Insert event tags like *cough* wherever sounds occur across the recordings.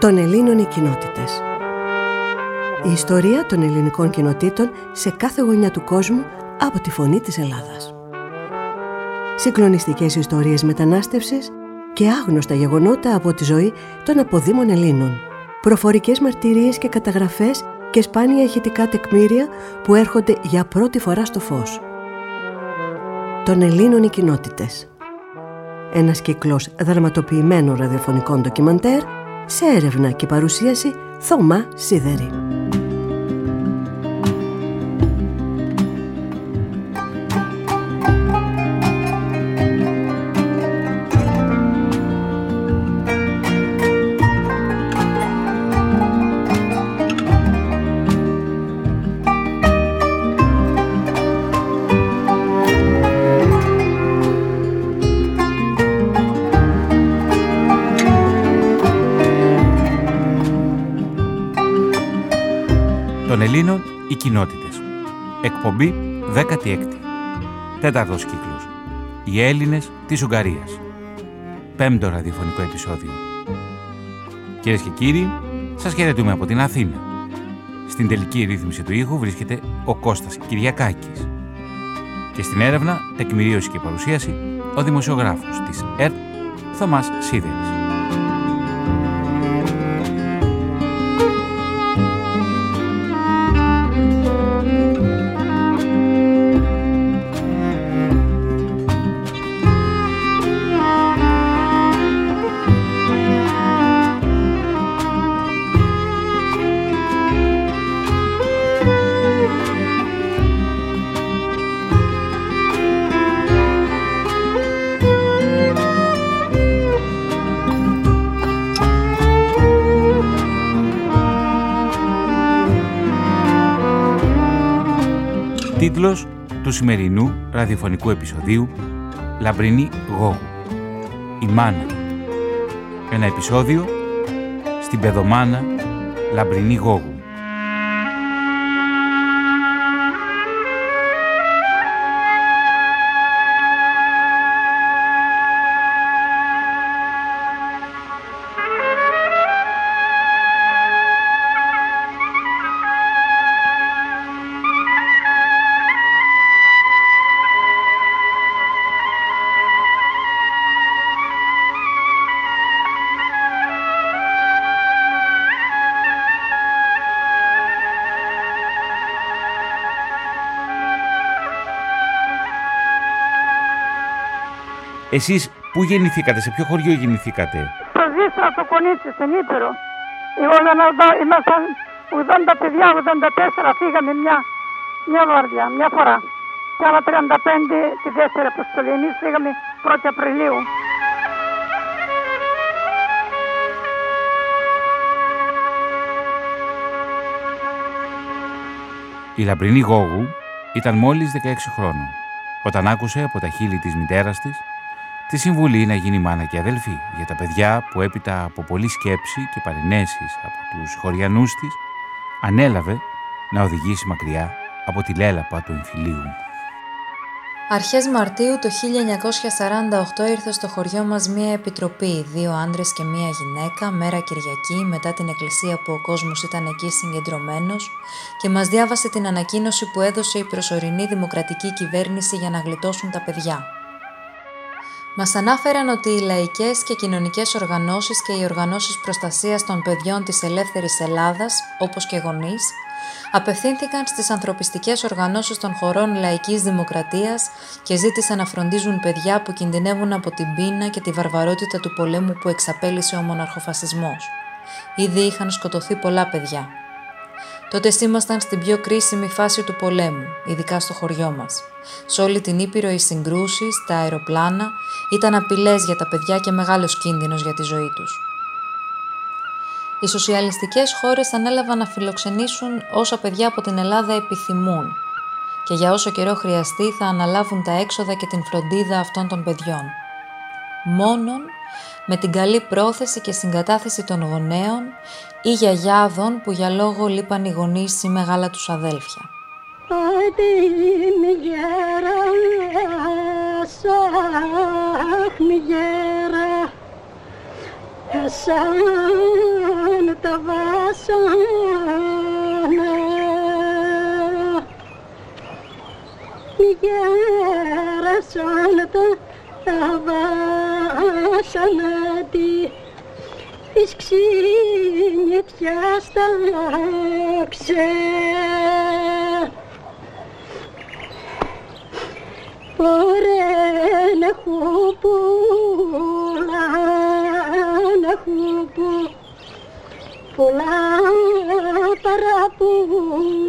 των Ελλήνων οι κοινότητες. Η ιστορία των ελληνικών κοινοτήτων σε κάθε γωνιά του κόσμου από τη φωνή της Ελλάδας. Συγκλονιστικές ιστορίες μετανάστευσης και άγνωστα γεγονότα από τη ζωή των αποδήμων Ελλήνων. Προφορικές μαρτυρίες και καταγραφές και σπάνια ηχητικά τεκμήρια που έρχονται για πρώτη φορά στο φως. Των Ελλήνων οι κοινότητες. Ένας κύκλος δραματοποιημένων ραδιοφωνικών ντοκιμαντέρ σε έρευνα και παρουσίαση Θωμά Σίδερη. Κοινότητες. Εκπομπή 16η. Τέταρτος κύκλος. Οι Έλληνες της Ουγγαρίας. Πέμπτο ραδιοφωνικό επεισόδιο. Κυρίες και κύριοι, σας χαιρετούμε από την Αθήνα. Στην τελική ρύθμιση του ήχου βρίσκεται ο Κώστας Κυριακάκης. Και στην έρευνα, τεκμηρίωση και παρουσίαση, ο δημοσιογράφος της ΕΡΤ, Θωμάς Σίδερης. Τίτλος του σημερινού ραδιοφωνικού επεισοδίου «Λαμπρινή Γόγου» «Η Μάνα» Ένα επεισόδιο στην παιδομάνα Λαμπρινή Γόγου Εσείς πού γεννηθήκατε, σε ποιο χωριό γεννηθήκατε; Στο Ζήστρα, το Κονίτσι, στην Ήπειρο. Όλα ήμασταν 80 παιδιά, 84 φύγαμε μια, μια βάρδια, μια φορά. Και άλλα 35 τη δεύτερη αποστολή. Εμείς φύγαμε 1η Απριλίου. Η λαμπρινή Γόγου ήταν μόλις 16 χρόνων όταν άκουσε από τα χείλη της μητέρας της τη συμβουλή να γίνει μάνα και αδελφή για τα παιδιά που έπειτα από πολλή σκέψη και παρενέσεις από τους χωριανούς της ανέλαβε να οδηγήσει μακριά από τη λέλαπα του εμφυλίου. Αρχές Μαρτίου το 1948 ήρθε στο χωριό μας μία επιτροπή, δύο άντρες και μία γυναίκα, μέρα Κυριακή, μετά την εκκλησία που ο κόσμος ήταν εκεί συγκεντρωμένος και μας διάβασε την ανακοίνωση που έδωσε η προσωρινή δημοκρατική κυβέρνηση για να γλιτώσουν τα παιδιά. Μας ανάφεραν ότι οι λαϊκές και κοινωνικές οργανώσεις και οι οργανώσεις προστασίας των παιδιών της ελεύθερης Ελλάδας, όπως και γονείς, απευθύνθηκαν στις ανθρωπιστικές οργανώσεις των χωρών λαϊκής δημοκρατίας και ζήτησαν να φροντίζουν παιδιά που κινδυνεύουν από την πείνα και τη βαρβαρότητα του πολέμου που εξαπέλυσε ο μοναρχοφασισμός. Ήδη είχαν σκοτωθεί πολλά παιδιά. Τότε ήμασταν στην πιο κρίσιμη φάση του πολέμου, ειδικά στο χωριό μας. Σε όλη την Ήπειρο οι συγκρούσεις, τα αεροπλάνα ήταν απειλές για τα παιδιά και μεγάλος κίνδυνος για τη ζωή τους. Οι σοσιαλιστικές χώρες ανέλαβαν να φιλοξενήσουν όσα παιδιά από την Ελλάδα επιθυμούν και για όσο καιρό χρειαστεί θα αναλάβουν τα έξοδα και την φροντίδα αυτών των παιδιών. Μόνον με την καλή πρόθεση και συγκατάθεση των γονέων ή γιαγιάδων που για λόγο λείπαν οι γονείς ή μεγάλα τους αδέλφια. βασάνα μη γέρασαν τα, τα βάσανα της ξύνητιας τα ξέ Ωραία να χουπούλα, να χουπού, πολλά παραπούνα.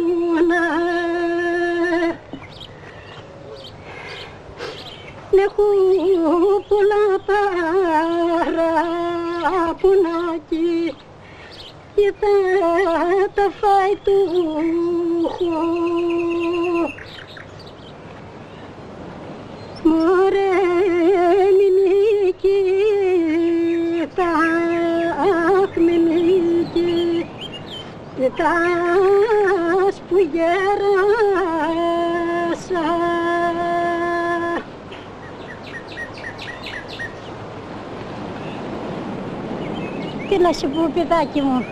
Να χουπούλα παραπουνάκι, και θα τα φάει του Μωρέ μηνίκη, αχ μηνίκη, κοιτάς που γέρασα. Τι να σου πω παιδάκι μου,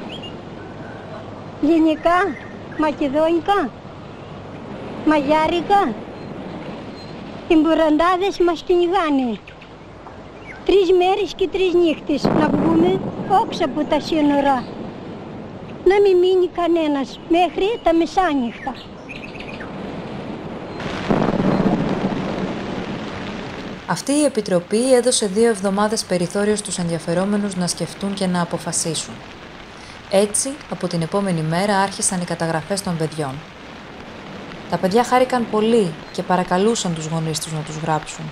ελληνικά, μακεδόνικα, μαγιάρικα, οι μπουραντάδες μας κυνηγάνε. Τρεις μέρες και τρεις νύχτες να βγούμε όξα από τα σύνορα. Να μην μείνει κανένας μέχρι τα μεσάνυχτα. Αυτή η Επιτροπή έδωσε δύο εβδομάδες περιθώριο στους ενδιαφερόμενους να σκεφτούν και να αποφασίσουν. Έτσι, από την επόμενη μέρα άρχισαν οι καταγραφές των παιδιών. Τα παιδιά χάρηκαν πολύ και παρακαλούσαν τους γονείς τους να τους γράψουν.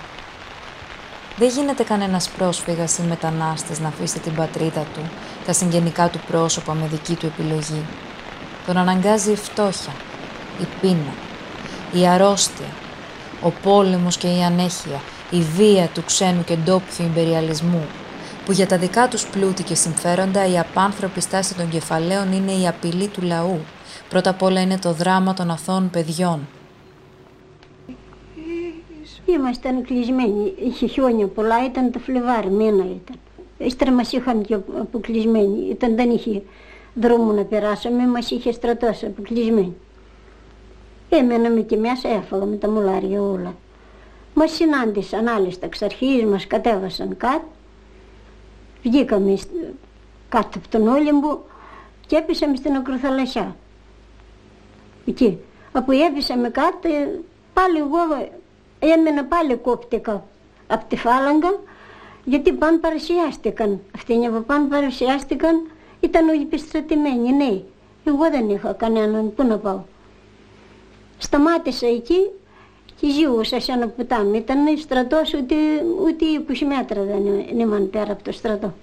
Δεν γίνεται κανένας πρόσφυγας ή μετανάστης να αφήσει την πατρίδα του, τα συγγενικά του πρόσωπα με δική του επιλογή. Τον αναγκάζει η φτώχεια, η πείνα, η αρρώστια, ο πόλεμος και η ανέχεια, η βία του ξένου και ντόπιου υπεριαλισμού, που για τα δικά τους πλούτη και συμφέροντα η απάνθρωπη στάση των κεφαλαίων είναι η απειλή του λαού, Πρώτα απ' όλα είναι το δράμα των αθώων παιδιών. Ήμασταν κλεισμένοι. Είχε χιόνια πολλά, ήταν το Φλεβάρι, μένα ήταν. Ύστερα μας είχαν και αποκλεισμένοι. Ήταν, δεν είχε δρόμο να περάσουμε, μας είχε στρατός αποκλεισμένοι. Έμεναμε και μέσα, έφαγαμε τα μουλάρια όλα. Μας συνάντησαν άλλες ταξαρχίες, μας κατέβασαν κάτω. Βγήκαμε κάτω από τον Όλυμπο και έπεσαμε στην Ακροθαλασσιά εκεί. Αφού με κάτω, πάλι εγώ έμενα πάλι κόπτηκα από τη φάλαγγα, γιατί πάνε παρουσιάστηκαν. Αυτοί που πάνε παρουσιάστηκαν ήταν όλοι επιστρατημένοι, ναι. Εγώ δεν είχα κανέναν, πού να πάω; Σταμάτησα εκεί και ζήουσα σε ένα ποτάμι. Ήταν στρατός ούτε, ούτε 20 μέτρα δεν ήμουν πέρα από το στρατό.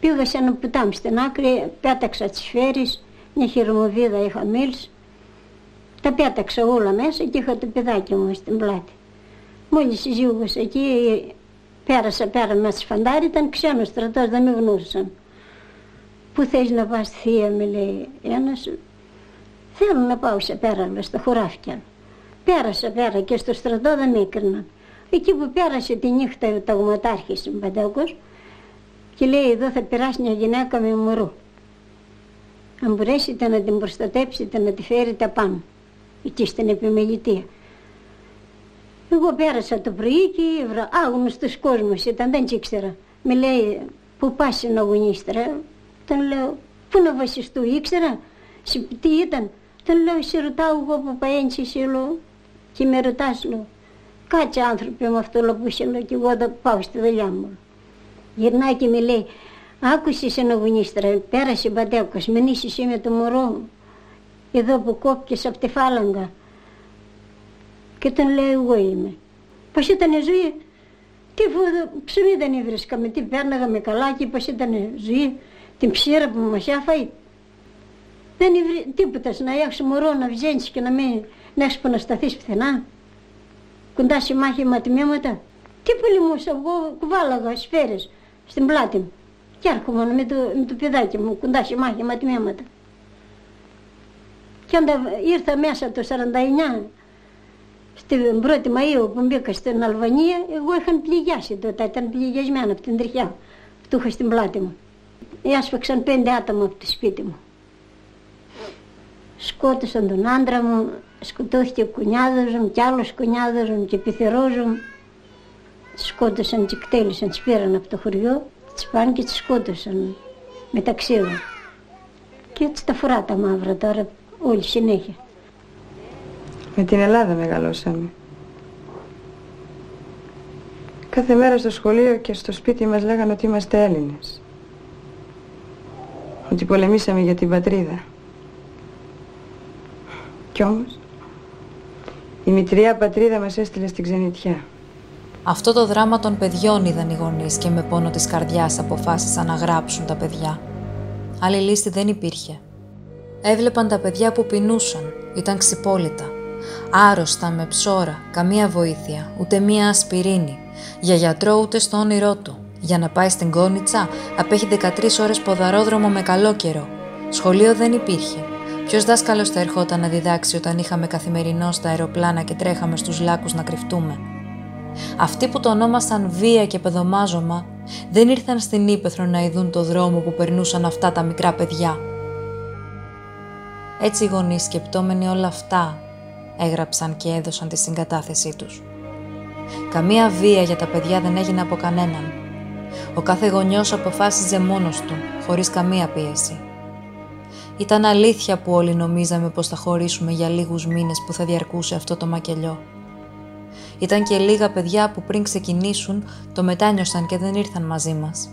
Πήγα σε ένα ποτάμι στην άκρη, πέταξα τις σφαίρες, μια χειρομοβίδα είχα μίλς τα πέταξα όλα μέσα και είχα το παιδάκι μου στην πλάτη. Μόλις συζύγωσα εκεί, πέρασα πέρα μέσα στη φαντάρι, ήταν ξένος στρατός, δεν με γνώρισαν. Πού θες να πας θεία, με λέει ένας. Θέλω να πάω σε πέρα, αλλά στα χωράφια. Πέρασα πέρα και στο στρατό δεν με έκριναν. Εκεί που πέρασε τη νύχτα ο ταγματάρχης Παντέκος και λέει εδώ θα περάσει μια γυναίκα με μωρό. Αν μπορέσετε να την προστατέψετε, να τη φέρετε πάνω εκεί στην επιμελητία. Εγώ πέρασα το πρωί και έβρα άγνωστος κόσμος ήταν, δεν ήξερα. Με λέει, πού πας να αγωνίστρα. Τον λέω, πού να βασιστού, ήξερα; Τι ήταν; Τον λέω, σε ρωτάω εγώ που παέντσι λέω. Και με ρωτάς, λέω. Κάτσε άνθρωποι με αυτό λέω, που είσαι, λέω, και εγώ θα πάω στη δουλειά μου. Γυρνάει και με λέει, άκουσες ένα αγωνίστρα, πέρασε πατέκος, μενείς εσύ με το μωρό μου εδώ που κόπηκες από τη φάλαγγα. Και τον λέει εγώ είμαι. Πώς ήταν η ζωή; Τι ψωμί δεν έβρισκαμε, τι πέρναγαμε καλά και πώς ήταν η ζωή. Την ψήρα που μας έφαγε. Δεν ήβρι τίποτα να έχεις μωρό να βγαίνεις και να μην να έχεις που να σταθείς πουθενά. Κοντά σε μάχη ματιμήματα. Τι πολυμούσα, εγώ κουβάλαγα σφαίρες στην πλάτη μου. Και έρχομαι με το, με το παιδάκι μου κοντά σε μάχη ματιμήματα. Και όταν ήρθα μέσα το 49, στην 1η Μαΐου που μπήκα στην Αλβανία, εγώ είχαν πληγιάσει τότε, ήταν πληγιασμένα από την τριχιά που είχα στην πλάτη μου. Έσφαξαν πέντε άτομα από το σπίτι μου. Σκότωσαν τον άντρα μου, σκοτώθηκε ο κουνιάδος μου κι άλλος κουνιάδος μου και πιθερός μου. σκότωσαν και κτέλησαν, τις πήραν από το χωριό, τις πάνε και τις σκότωσαν μεταξύ μου. Και έτσι τα φορά τα μαύρα τώρα όλη συνέχεια. Με την Ελλάδα μεγαλώσαμε. Κάθε μέρα στο σχολείο και στο σπίτι μας λέγανε ότι είμαστε Έλληνες. Ότι πολεμήσαμε για την πατρίδα. Κι όμως, η μητριά πατρίδα μας έστειλε στην ξενιτιά. Αυτό το δράμα των παιδιών είδαν οι γονείς και με πόνο της καρδιάς αποφάσισαν να γράψουν τα παιδιά. Άλλη λύση δεν υπήρχε. Έβλεπαν τα παιδιά που πεινούσαν, ήταν ξυπόλυτα. Άρρωστα, με ψώρα, καμία βοήθεια, ούτε μία ασπιρίνη. Για γιατρό ούτε στο όνειρό του. Για να πάει στην Κόνιτσα, απέχει 13 ώρες ποδαρόδρομο με καλό καιρό. Σχολείο δεν υπήρχε. Ποιος δάσκαλος θα ερχόταν να διδάξει όταν είχαμε καθημερινό στα αεροπλάνα και τρέχαμε στους λάκους να κρυφτούμε; Αυτοί που το ονόμασαν βία και παιδομάζωμα δεν ήρθαν στην Ήπεθρο να ειδούν το δρόμο που περνούσαν αυτά τα μικρά παιδιά. Έτσι οι γονείς σκεπτόμενοι όλα αυτά έγραψαν και έδωσαν τη συγκατάθεσή τους. Καμία βία για τα παιδιά δεν έγινε από κανέναν. Ο κάθε γονιός αποφάσιζε μόνος του, χωρίς καμία πίεση. Ήταν αλήθεια που όλοι νομίζαμε πως θα χωρίσουμε για λίγους μήνες που θα διαρκούσε αυτό το μακελιό. Ήταν και λίγα παιδιά που πριν ξεκινήσουν το μετάνιωσαν και δεν ήρθαν μαζί μας.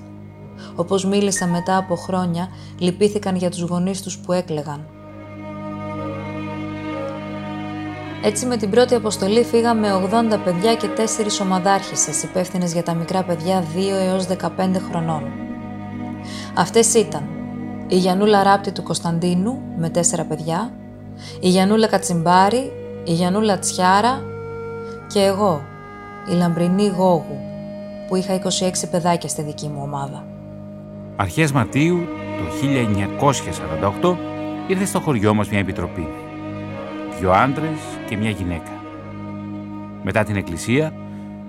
Όπως μίλησα μετά από χρόνια, λυπήθηκαν για τους γονείς τους που έκλεγαν. Έτσι με την πρώτη αποστολή φύγαμε 80 παιδιά και 4 ομαδάρχησες υπεύθυνες για τα μικρά παιδιά 2 έως 15 χρονών. Αυτές ήταν η Γιανούλα Ράπτη του Κωνσταντίνου με 4 παιδιά, η Γιανούλα Κατσιμπάρη, η Γιανούλα Τσιάρα και εγώ, η Λαμπρινή Γόγου, που είχα 26 παιδάκια στη δική μου ομάδα. Αρχές Μαρτίου το 1948 ήρθε στο χωριό μας μια επιτροπή. Δυο άντρες και μια γυναίκα. Μετά την εκκλησία,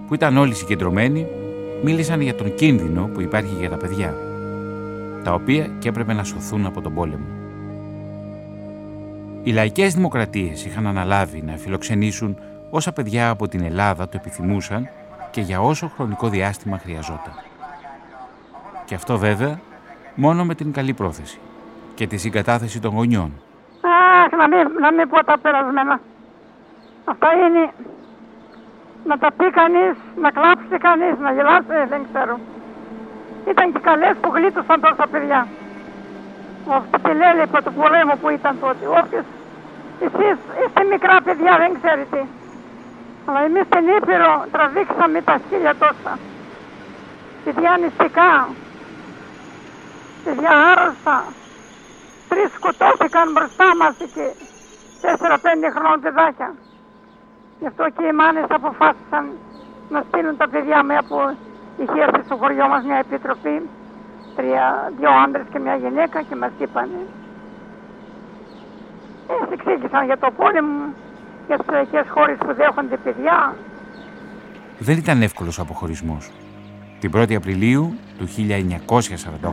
που ήταν όλοι συγκεντρωμένοι, μίλησαν για τον κίνδυνο που υπάρχει για τα παιδιά, τα οποία και έπρεπε να σωθούν από τον πόλεμο. Οι λαϊκές δημοκρατίες είχαν αναλάβει να φιλοξενήσουν όσα παιδιά από την Ελλάδα το επιθυμούσαν και για όσο χρονικό διάστημα χρειαζόταν. Και αυτό βέβαια μόνο με την καλή πρόθεση και τη συγκατάθεση των γονιών. Αχ, να μην, να μην πω τα περασμένα. Αυτά είναι να τα πει κανείς, να κλάψει κανείς, να γελάσει, δεν ξέρω. Ήταν και καλές που γλίτωσαν τόσα παιδιά. Αυτή τη από του πολέμου που ήταν τότε. Όποιος, εσείς είστε μικρά παιδιά, δεν ξέρετε. Αλλά εμείς στην Ήπειρο τραβήξαμε τα σκύλια τόσα. Παιδιά νηστικά, παιδιά άρρωστα. Τρεις σκοτώθηκαν μπροστά μας εκεί, τέσσερα-πέντε χρόνια παιδάκια. Γι' αυτό και οι μάνες αποφάσισαν να στείλουν τα παιδιά με που είχε έρθει στο χωριό μας μια επιτροπή, τρία, δύο άντρες και μια γυναίκα και μας είπανε. Έτσι εξήγησαν για το πόλεμο, για τις λαϊκές χώρες που δέχονται παιδιά. Δεν ήταν εύκολος ο αποχωρισμός. Την 1η Απριλίου του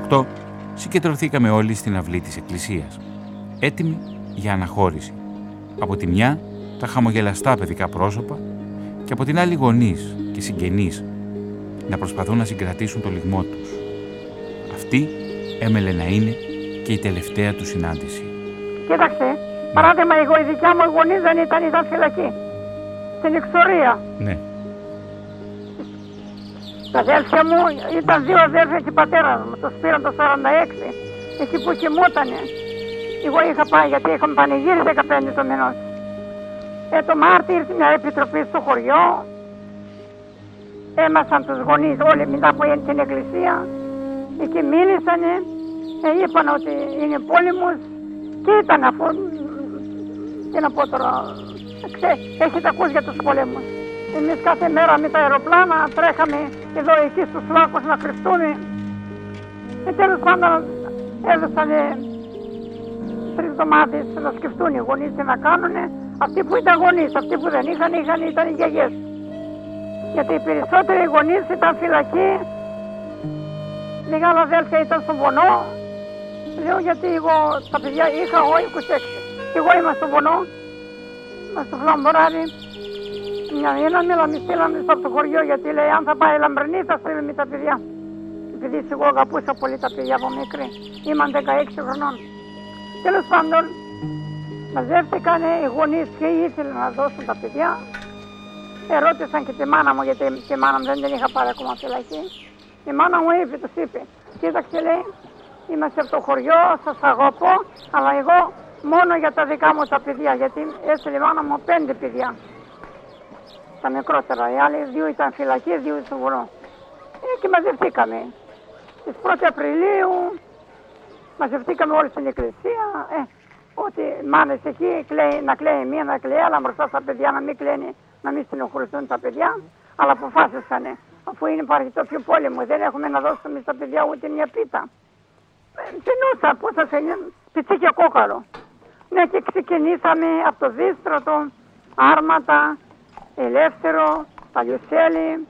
1948 συγκεντρωθήκαμε όλοι στην αυλή της Εκκλησίας, έτοιμοι για αναχώρηση. Από τη μια, τα χαμογελαστά παιδικά πρόσωπα και από την άλλη γονείς και συγγενείς να προσπαθούν να συγκρατήσουν το λιγμό τους. Αυτή έμελε να είναι και η τελευταία του συνάντηση. Κοίταξε, Παράδειγμα, εγώ η δικιά μου γονή δεν ήταν, ήταν φυλακή. Στην εξορία. Ναι. Τα αδέλφια μου ήταν δύο αδέλφια και πατέρα μου. Το πήραν το 46. Εκεί που κοιμότανε. Εγώ είχα πάει γιατί είχαμε πανηγύρι 15 το μηνός. Ε, το Μάρτι ήρθε μια επιτροπή στο χωριό. Έμασαν τους γονείς όλοι μετά από την εκκλησία. Εκεί μίλησαν. Ε, είπαν ότι είναι πόλεμος. Και ήταν αφού τι να πω τώρα, ξέ, έχετε ακούσει για τους πολέμους. Εμείς κάθε μέρα με τα αεροπλάνα τρέχαμε εδώ εκεί στους λάκους να κρυφτούμε. Και τέλος πάντων έδωσαν τρεις εβδομάδες να σκεφτούν οι γονείς τι να κάνουν. Αυτοί που ήταν γονείς, αυτοί που δεν είχαν, είχαν ήταν οι γιαγιές. Γιατί οι περισσότεροι γονείς ήταν φυλακοί μεγάλα αδέλφια ήταν στον Βονό. Λέω γιατί εγώ τα παιδιά είχα εγώ 26. Εγώ είμαι στον Βονό, είμαι στο Φλαμποράρι. Μια μήνα μίλα με στείλανε από το χωριό γιατί λέει αν θα πάει λαμπρινή θα στείλει με τα παιδιά. Επειδή εγώ αγαπούσα πολύ τα παιδιά από μικρή. Ήμουν 16 χρονών. Τέλος πάντων, μαζεύτηκαν οι γονείς και ήθελαν να δώσουν τα παιδιά. Ερώτησαν και τη μάνα μου, γιατί τη μάνα μου δεν την είχα πάρει ακόμα φυλακή. Η μάνα μου είπε, τους είπε, κοίταξε λέει, είμαστε από το χωριό, σας αγαπώ, αλλά εγώ μόνο για τα δικά μου τα παιδιά, γιατί έστειλε η μάνα μου πέντε παιδιά. Τα μικρότερα, οι άλλοι δύο ήταν φυλακή, δύο στο βουρό. Ε, και μαζευτήκαμε. Στι 1 Απριλίου μαζευτήκαμε όλοι στην εκκλησία. Ε, ότι μάνες εκεί κλαίει, να κλαίει μία, να κλαίει άλλα μπροστά στα παιδιά, να μην κλαίνει, να μην στενοχωρηθούν τα παιδιά. Αλλά αποφάσισαν, αφού είναι υπάρχει το πιο πόλεμο, δεν έχουμε να δώσουμε στα παιδιά ούτε μια πίτα. Πεινούσα, πώς θα σε πιτσίκια κόκαλο. Ναι, και ξεκινήσαμε από το δίστρατο, άρματα, ελεύθερο, παλιουσέλη,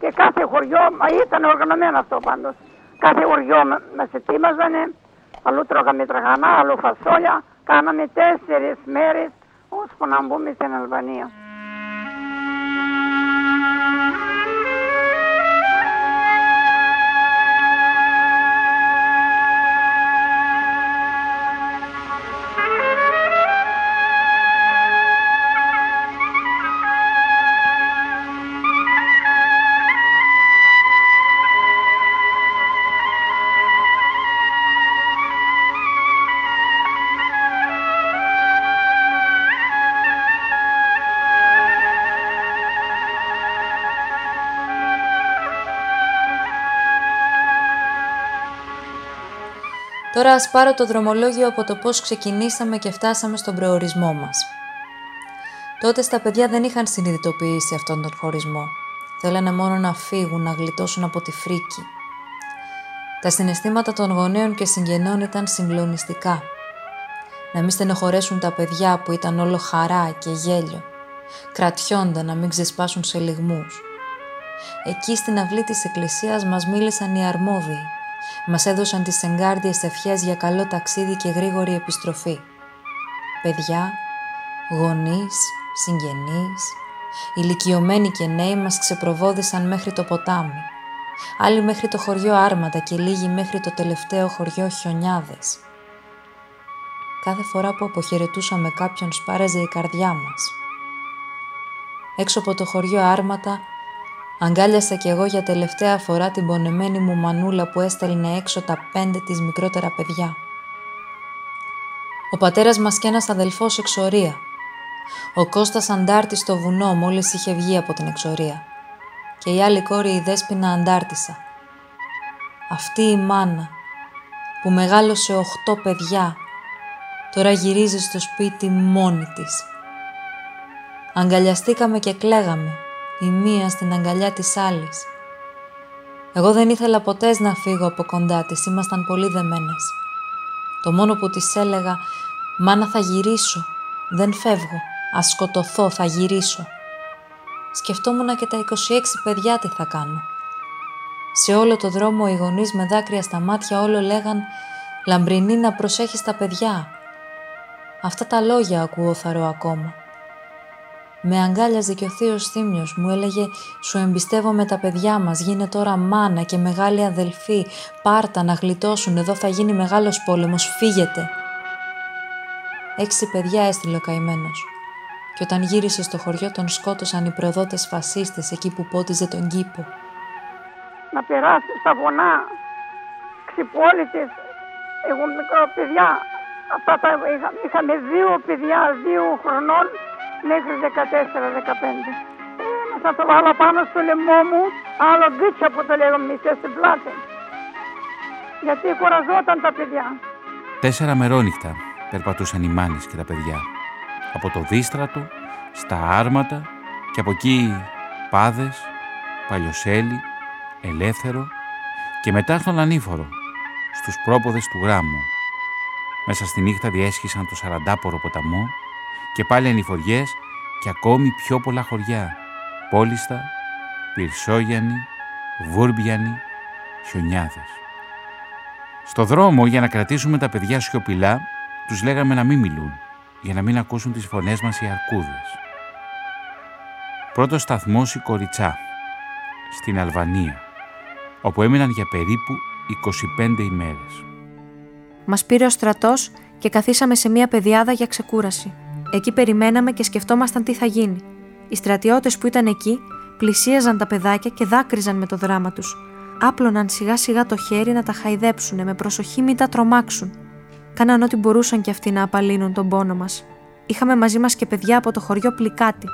και κάθε χωριό, μα ήταν οργανωμένο αυτό πάντως. Κάθε χωριό μας ετοίμαζανε, αλλού τρώγαμε τραγανά, αλλού φασόλια. Κάναμε τέσσερις μέρες ώσπου να μπούμε στην Αλβανία. Τώρα ας πάρω το δρομολόγιο από το πώς ξεκινήσαμε και φτάσαμε στον προορισμό μας. Τότε στα παιδιά δεν είχαν συνειδητοποιήσει αυτόν τον χωρισμό. Θέλανε μόνο να φύγουν, να γλιτώσουν από τη φρίκη. Τα συναισθήματα των γονέων και συγγενών ήταν συγκλονιστικά. Να μην στενοχωρέσουν τα παιδιά που ήταν όλο χαρά και γέλιο. Κρατιόντα να μην ξεσπάσουν σε λιγμούς. Εκεί στην αυλή της εκκλησίας μας μίλησαν οι αρμόδιοι μας έδωσαν τις εγκάρδιες ευχές για καλό ταξίδι και γρήγορη επιστροφή. Παιδιά, γονείς, συγγενείς, ηλικιωμένοι και νέοι μας ξεπροβόδησαν μέχρι το ποτάμι. Άλλοι μέχρι το χωριό Άρματα και λίγοι μέχρι το τελευταίο χωριό Χιονιάδες. Κάθε φορά που αποχαιρετούσαμε κάποιον σπάραζε η καρδιά μας. Έξω από το χωριό Άρματα Αγκάλιασα κι εγώ για τελευταία φορά την πονεμένη μου μανούλα που έστελνε έξω τα πέντε της μικρότερα παιδιά. Ο πατέρας μας και ένας αδελφός εξορία. Ο Κώστας αντάρτης στο βουνό μόλις είχε βγει από την εξορία. Και η άλλη κόρη η Δέσποινα αντάρτησα. Αυτή η μάνα που μεγάλωσε οχτώ παιδιά τώρα γυρίζει στο σπίτι μόνη της. Αγκαλιαστήκαμε και κλαίγαμε η μία στην αγκαλιά της άλλης. Εγώ δεν ήθελα ποτές να φύγω από κοντά της, ήμασταν πολύ δεμένες. Το μόνο που της έλεγα «Μάνα θα γυρίσω, δεν φεύγω, ας σκοτωθώ, θα γυρίσω». Σκεφτόμουν και τα 26 παιδιά τι θα κάνω. Σε όλο το δρόμο οι γονείς με δάκρυα στα μάτια όλο λέγαν «Λαμπρινή να προσέχεις τα παιδιά». Αυτά τα λόγια ακούω θαρώ ακόμα. Με αγκάλιαζε και ο θείος Θήμιος μου έλεγε «Σου εμπιστεύομαι τα παιδιά μας, γίνε τώρα μάνα και μεγάλη αδελφή, πάρτα να γλιτώσουν, εδώ θα γίνει μεγάλος πόλεμος, φύγετε». Έξι παιδιά έστειλε ο καημένος. Και όταν γύρισε στο χωριό τον σκότωσαν οι προδότες φασίστες εκεί που πότιζε τον κήπο. Να περάσεις στα βονά, ξυπόλυτες, εγώ μικρό παιδιά, αυτά τα, είχαμε δύο παιδιά δύο χρονών μέχρι 14-15. Ε, θα το βάλω πάνω στο λαιμό μου, άλλο γκίτσια που το λέγαμε εμείς στην πλάτη. Γιατί κουραζόταν τα παιδιά. Τέσσερα μερόνυχτα περπατούσαν οι μάνες και τα παιδιά. Από το δίστρατο, στα άρματα και από εκεί πάδες, παλιοσέλι, ελεύθερο και μετά στον ανήφορο, στους πρόποδες του γράμμου. Μέσα στη νύχτα διέσχισαν το σαραντάπορο ποταμό και πάλι ανηφοριές και ακόμη πιο πολλά χωριά, πόλιστα Πυρσόγιανοι, Βούρμπιανοι, Χιονιάδες. Στο δρόμο, για να κρατήσουμε τα παιδιά σιωπηλά, τους λέγαμε να μην μιλούν, για να μην ακούσουν τις φωνές μας οι αρκούδες. Πρώτος σταθμός η Κοριτσά, στην Αλβανία, όπου έμειναν για περίπου 25 ημέρες. Μας πήρε ο στρατός και καθίσαμε σε μια πεδιάδα για ξεκούραση. Εκεί περιμέναμε και σκεφτόμασταν τι θα γίνει. Οι στρατιώτες που ήταν εκεί πλησίαζαν τα παιδάκια και δάκρυζαν με το δράμα τους. Άπλωναν σιγά σιγά το χέρι να τα χαϊδέψουν με προσοχή μην τα τρομάξουν. Κάναν ό,τι μπορούσαν κι αυτοί να απαλύνουν τον πόνο μας. Είχαμε μαζί μας και παιδιά από το χωριό Πλικάτι,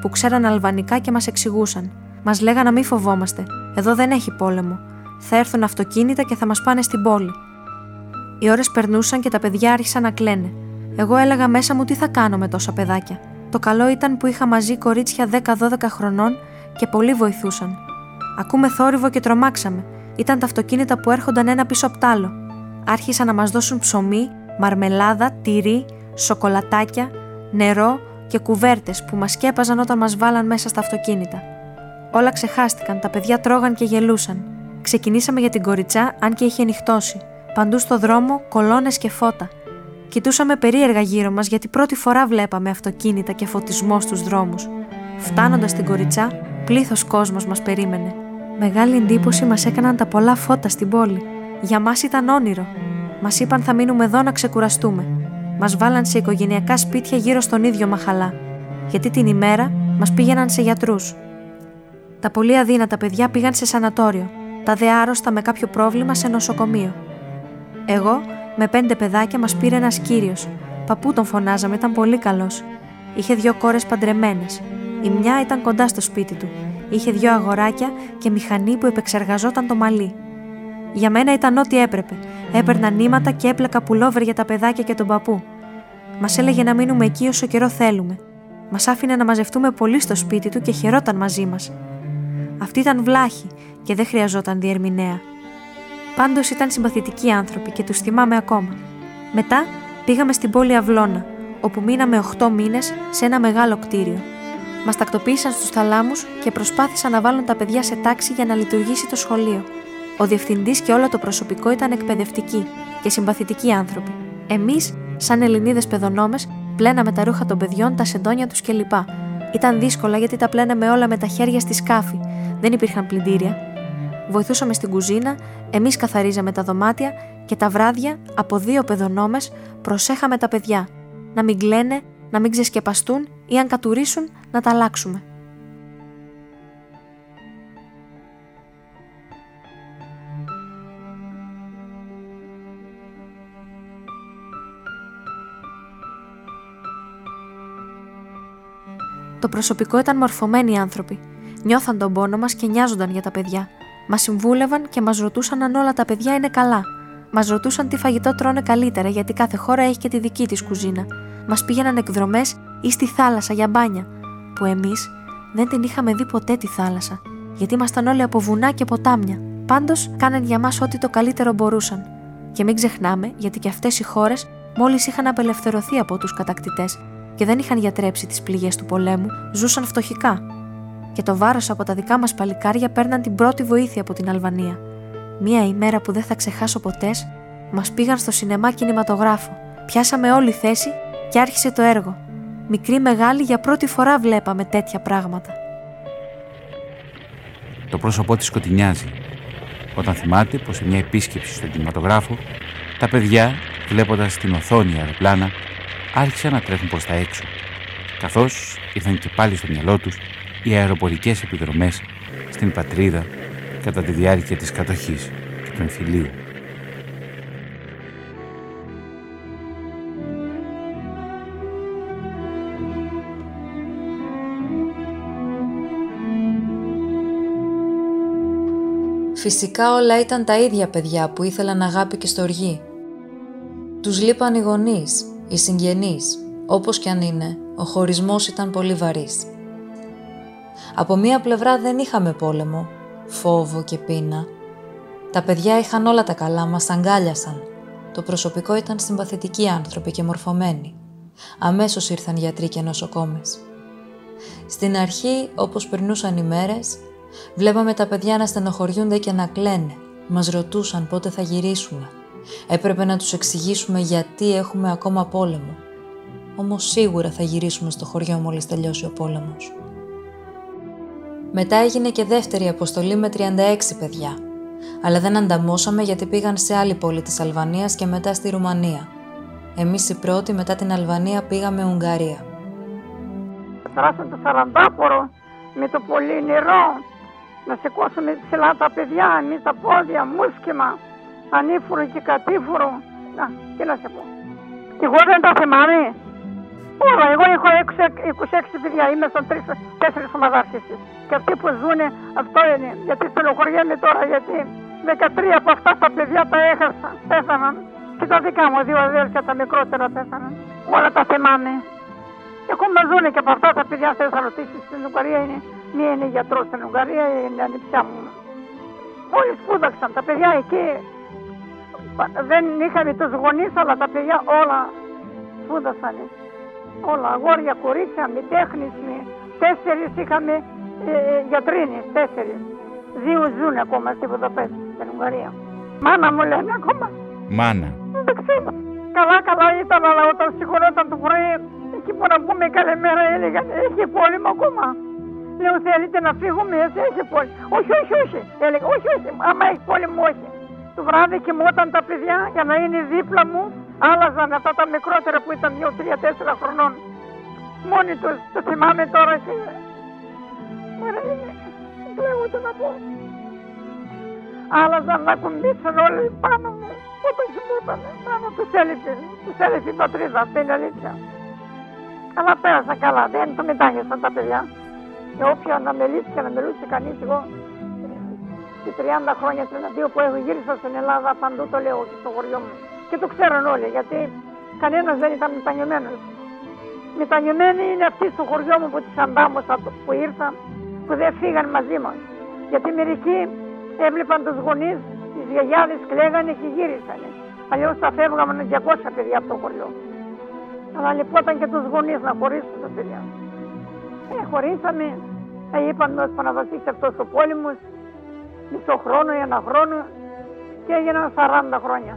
που ξέραν αλβανικά και μας εξηγούσαν. Μας λέγαν να μην φοβόμαστε. Εδώ δεν έχει πόλεμο. Θα έρθουν αυτοκίνητα και θα μας πάνε στην πόλη. Οι ώρες περνούσαν και τα παιδιά άρχισαν να κλαίνε. Εγώ έλεγα μέσα μου τι θα κάνω με τόσα παιδάκια; Το καλό ήταν που είχα μαζί κορίτσια 10-12 χρονών και πολλοί βοηθούσαν. Ακούμε θόρυβο και τρομάξαμε. Ήταν τα αυτοκίνητα που έρχονταν ένα πίσω απ' τ' άλλο. Άρχισαν να μας δώσουν ψωμί, μαρμελάδα, τυρί, σοκολατάκια, νερό και κουβέρτες που μας σκέπαζαν όταν μας βάλαν μέσα στα αυτοκίνητα. Όλα ξεχάστηκαν, τα παιδιά τρώγαν και γελούσαν. Ξεκινήσαμε για την κοριτσά, αν και είχε νυχτώσει. Παντού στο δρόμο, κολόνες και φώτα. Κοιτούσαμε περίεργα γύρω μας γιατί πρώτη φορά βλέπαμε αυτοκίνητα και φωτισμό στους δρόμους. Φτάνοντας στην κοριτσά, πλήθος κόσμος μας περίμενε. Μεγάλη εντύπωση μας έκαναν τα πολλά φώτα στην πόλη. Για μας ήταν όνειρο. Μας είπαν θα μείνουμε εδώ να ξεκουραστούμε. Μας βάλαν σε οικογενειακά σπίτια γύρω στον ίδιο μαχαλά. Γιατί την ημέρα μας πήγαιναν σε γιατρούς. Τα πολύ αδύνατα παιδιά πήγαν σε σανατόριο. Τα δε άρρωστα με κάποιο πρόβλημα σε νοσοκομείο. Εγώ, με πέντε παιδάκια, μας πήρε ένας κύριος. Παππού τον φωνάζαμε, ήταν πολύ καλός. Είχε δύο κόρες παντρεμένες. Η μια ήταν κοντά στο σπίτι του. Είχε δύο αγοράκια και μηχανή που επεξεργαζόταν το μαλλί. Για μένα ήταν ό,τι έπρεπε. Έπαιρνα νήματα και έπλεκα πουλόβερ για τα παιδάκια και τον παππού. Μας έλεγε να μείνουμε εκεί όσο καιρό θέλουμε. Μας άφηνε να μαζευτούμε πολύ στο σπίτι του και χαιρόταν μαζί μας. Αυτή ήταν βλάχη και δεν χρειαζόταν διερμηνέα. Πάντως ήταν συμπαθητικοί άνθρωποι και τους θυμάμαι ακόμα. Μετά πήγαμε στην πόλη Αυλώνα, όπου μείναμε 8 μήνες σε ένα μεγάλο κτίριο. Μας τακτοποίησαν στους θαλάμους και προσπάθησαν να βάλουν τα παιδιά σε τάξη για να λειτουργήσει το σχολείο. Ο διευθυντής και όλο το προσωπικό ήταν εκπαιδευτικοί και συμπαθητικοί άνθρωποι. Εμείς, σαν Ελληνίδες παιδονόμες, πλέναμε τα ρούχα των παιδιών, τα σεντόνια τους κλπ. Ήταν δύσκολα γιατί τα πλέναμε όλα με τα χέρια στη σκάφη. Δεν υπήρχαν πλυντήρια. Βοηθούσαμε στην κουζίνα, εμείς καθαρίζαμε τα δωμάτια και τα βράδια, από δύο παιδονόμε, προσέχαμε τα παιδιά. Να μην κλαίνε, να μην ξεσκεπαστούν ή αν κατουρίσουν να τα αλλάξουμε. Το προσωπικό ήταν μορφωμένοι άνθρωποι. Νιώθαν τον πόνο μας και νοιάζονταν για τα παιδιά. Μα συμβούλευαν και μας ρωτούσαν αν όλα τα παιδιά είναι καλά. Μας ρωτούσαν τι φαγητό τρώνε καλύτερα, γιατί κάθε χώρα έχει και τη δική της κουζίνα. Μας πήγαιναν εκδρομές ή στη θάλασσα για μπάνια, που εμείς δεν την είχαμε δει ποτέ τη θάλασσα, γιατί ήμασταν όλοι από βουνά και ποτάμια. Πάντως κάναν για μας ό,τι το καλύτερο μπορούσαν. Και μην ξεχνάμε, γιατί και αυτές οι χώρες μόλις είχαν απελευθερωθεί από τους κατακτητές και δεν είχαν γιατρέψει τις πληγές του πολέμου, ζούσαν φτωχικά. Και το βάρος από τα δικά μας παλικάρια παίρναν την πρώτη βοήθεια από την Αλβανία. Μία ημέρα που δεν θα ξεχάσω ποτές, μας πήγαν στο σινεμά κινηματογράφο. Πιάσαμε όλη θέση και άρχισε το έργο. Μικρή μεγάλη για πρώτη φορά βλέπαμε τέτοια πράγματα. Το πρόσωπό της σκοτεινιάζει όταν θυμάται πως σε μια επίσκεψη στον κινηματογράφο τα παιδιά, βλέποντας την οθόνη αεροπλάνα, άρχισαν να τρέχουν προς τα έξω, καθώς ήρθαν και πάλι στο μυαλό τους οι αεροπορικές επιδρομές στην πατρίδα κατά τη διάρκεια της κατοχής και του εμφυλίου. Φυσικά όλα ήταν τα ίδια παιδιά που ήθελαν αγάπη και στοργή. Τους λείπαν οι γονείς, οι συγγενείς, όπως κι αν είναι, ο χωρισμός ήταν πολύ βαρύς. Από μία πλευρά δεν είχαμε πόλεμο, φόβο και πείνα. Τα παιδιά είχαν όλα τα καλά, μας αγκάλιασαν. Το προσωπικό ήταν συμπαθητικοί άνθρωποι και μορφωμένοι. Αμέσως ήρθαν γιατροί και νοσοκόμες. Στην αρχή, όπως περνούσαν οι μέρες, Βλέπαμε τα παιδιά να στενοχωριούνται και να κλαίνε. Μας ρωτούσαν πότε θα γυρίσουμε. Έπρεπε να τους εξηγήσουμε γιατί έχουμε ακόμα πόλεμο. Όμως σίγουρα θα γυρίσουμε στο χωριό μόλις τελειώσει ο πόλεμος. Μετά έγινε και δεύτερη αποστολή με 36 παιδιά. Αλλά δεν ανταμώσαμε γιατί πήγαν σε άλλη πόλη της Αλβανίας και μετά στη Ρουμανία. Εμείς οι πρώτοι μετά την Αλβανία πήγαμε Ουγγαρία. Περάσαμε το Σαραντάπορο με το πολύ νερό να σηκώσουμε ψηλά τα παιδιά, εμείς τα πόδια, μουσκεμα, ανήφορο και κατήφορο. Να, τι να σε πω. Εγώ δεν τα θυμάμαι. Όλα, εγώ έχω 26 παιδιά, είμαι στον 4 ομαδάρχες. Και αυτοί που ζουν, αυτό είναι. Γιατί στενοχωριέμαι τώρα, γιατί 13 από αυτά τα παιδιά τα έχασα, πέθαναν. Και τα δικά μου δύο αδέλφια, τα μικρότερα πέθαναν. Όλα τα θυμάμαι. Και ακόμα ζουν και από αυτά τα παιδιά, θες να ρωτήσεις, στην Ουγγαρία είναι Μία είναι γιατρός στην Ουγγαρία, είναι ανιψιά μου. Όλοι σπούδαξαν. Τα παιδιά εκεί δεν είχαμε τους γονείς, αλλά τα παιδιά όλα σπούδασαν. Όλα, αγόρια, κορίτσια, με τέχνης, με τέσσερις είχαμε ε, ε γιατρίνες, τέσσερις. Δύο ζουν ακόμα στη Βουδαπέστη, στην Ουγγαρία. Μάνα μου λένε ακόμα. Μάνα. Δεν ξέρω. Καλά, καλά ήταν, αλλά όταν συγχωρόταν το πρωί, εκεί που να πούμε καλημέρα έλεγαν, έχει πόλεμο ακόμα. Λέω θέλετε να φύγουμε, έτσι έχει πόλεμο. Όχι, όχι, όχι. Έλεγα, όχι, όχι, άμα έχει πόλεμο, όχι. Το βράδυ κοιμόταν τα παιδιά για να είναι δίπλα μου. Άλλαζαν αυτά τα μικρότερα που ήταν 2, 3, 4 χρονών. Μόνοι τους, το θυμάμαι τώρα και. Μέρα είναι, δεν να πω. Άλλαζαν να κουμπίσουν όλοι πάνω μου. Όταν κοιμόταν, πάνω τους έλειπε. Τους έλειπε η πατρίδα, αυτή είναι αλήθεια. Αλλά πέρασα καλά, δεν το μετάγεσαν τα παιδιά. Και όποια αναμελήσει και αναμελούσε κανείς, εγώ και 30 χρόνια, 32 που έχω γύρισα στην Ελλάδα, παντού το λέω και στο χωριό μου. Και το ξέρουν όλοι, γιατί κανένας δεν ήταν μετανιωμένο. Μετανιωμένοι είναι αυτοί στο χωριό μου που τις αντάμωσα που ήρθαν, που δεν φύγαν μαζί μας. Γιατί μερικοί έβλεπαν τους γονείς, τις γιαγιάδες κλαίγανε και γύρισαν. Αλλιώς θα φεύγαμε 200 παιδιά από το χωριό. Αλλά λυπόταν και τους γονείς να χωρίσουν τα παιδιά. Ε, χωρίσαμε, ε, είπαμε ότι να βασίσει αυτός ο πόλεμος, μισό χρόνο ή ένα χρόνο και έγιναν 40 χρόνια.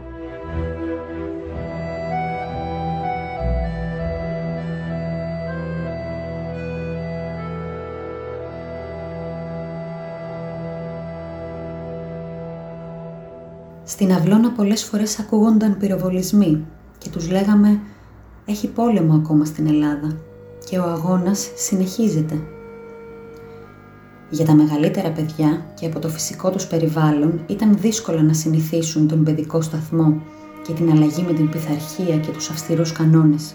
Στην αυλώνα πολλές φορές ακούγονταν πυροβολισμοί και τους λέγαμε «Έχει πόλεμο ακόμα στην Ελλάδα» και ο αγώνας συνεχίζεται. Για τα μεγαλύτερα παιδιά και από το φυσικό τους περιβάλλον ήταν δύσκολο να συνηθίσουν τον παιδικό σταθμό και την αλλαγή με την πειθαρχία και τους αυστηρούς κανόνες.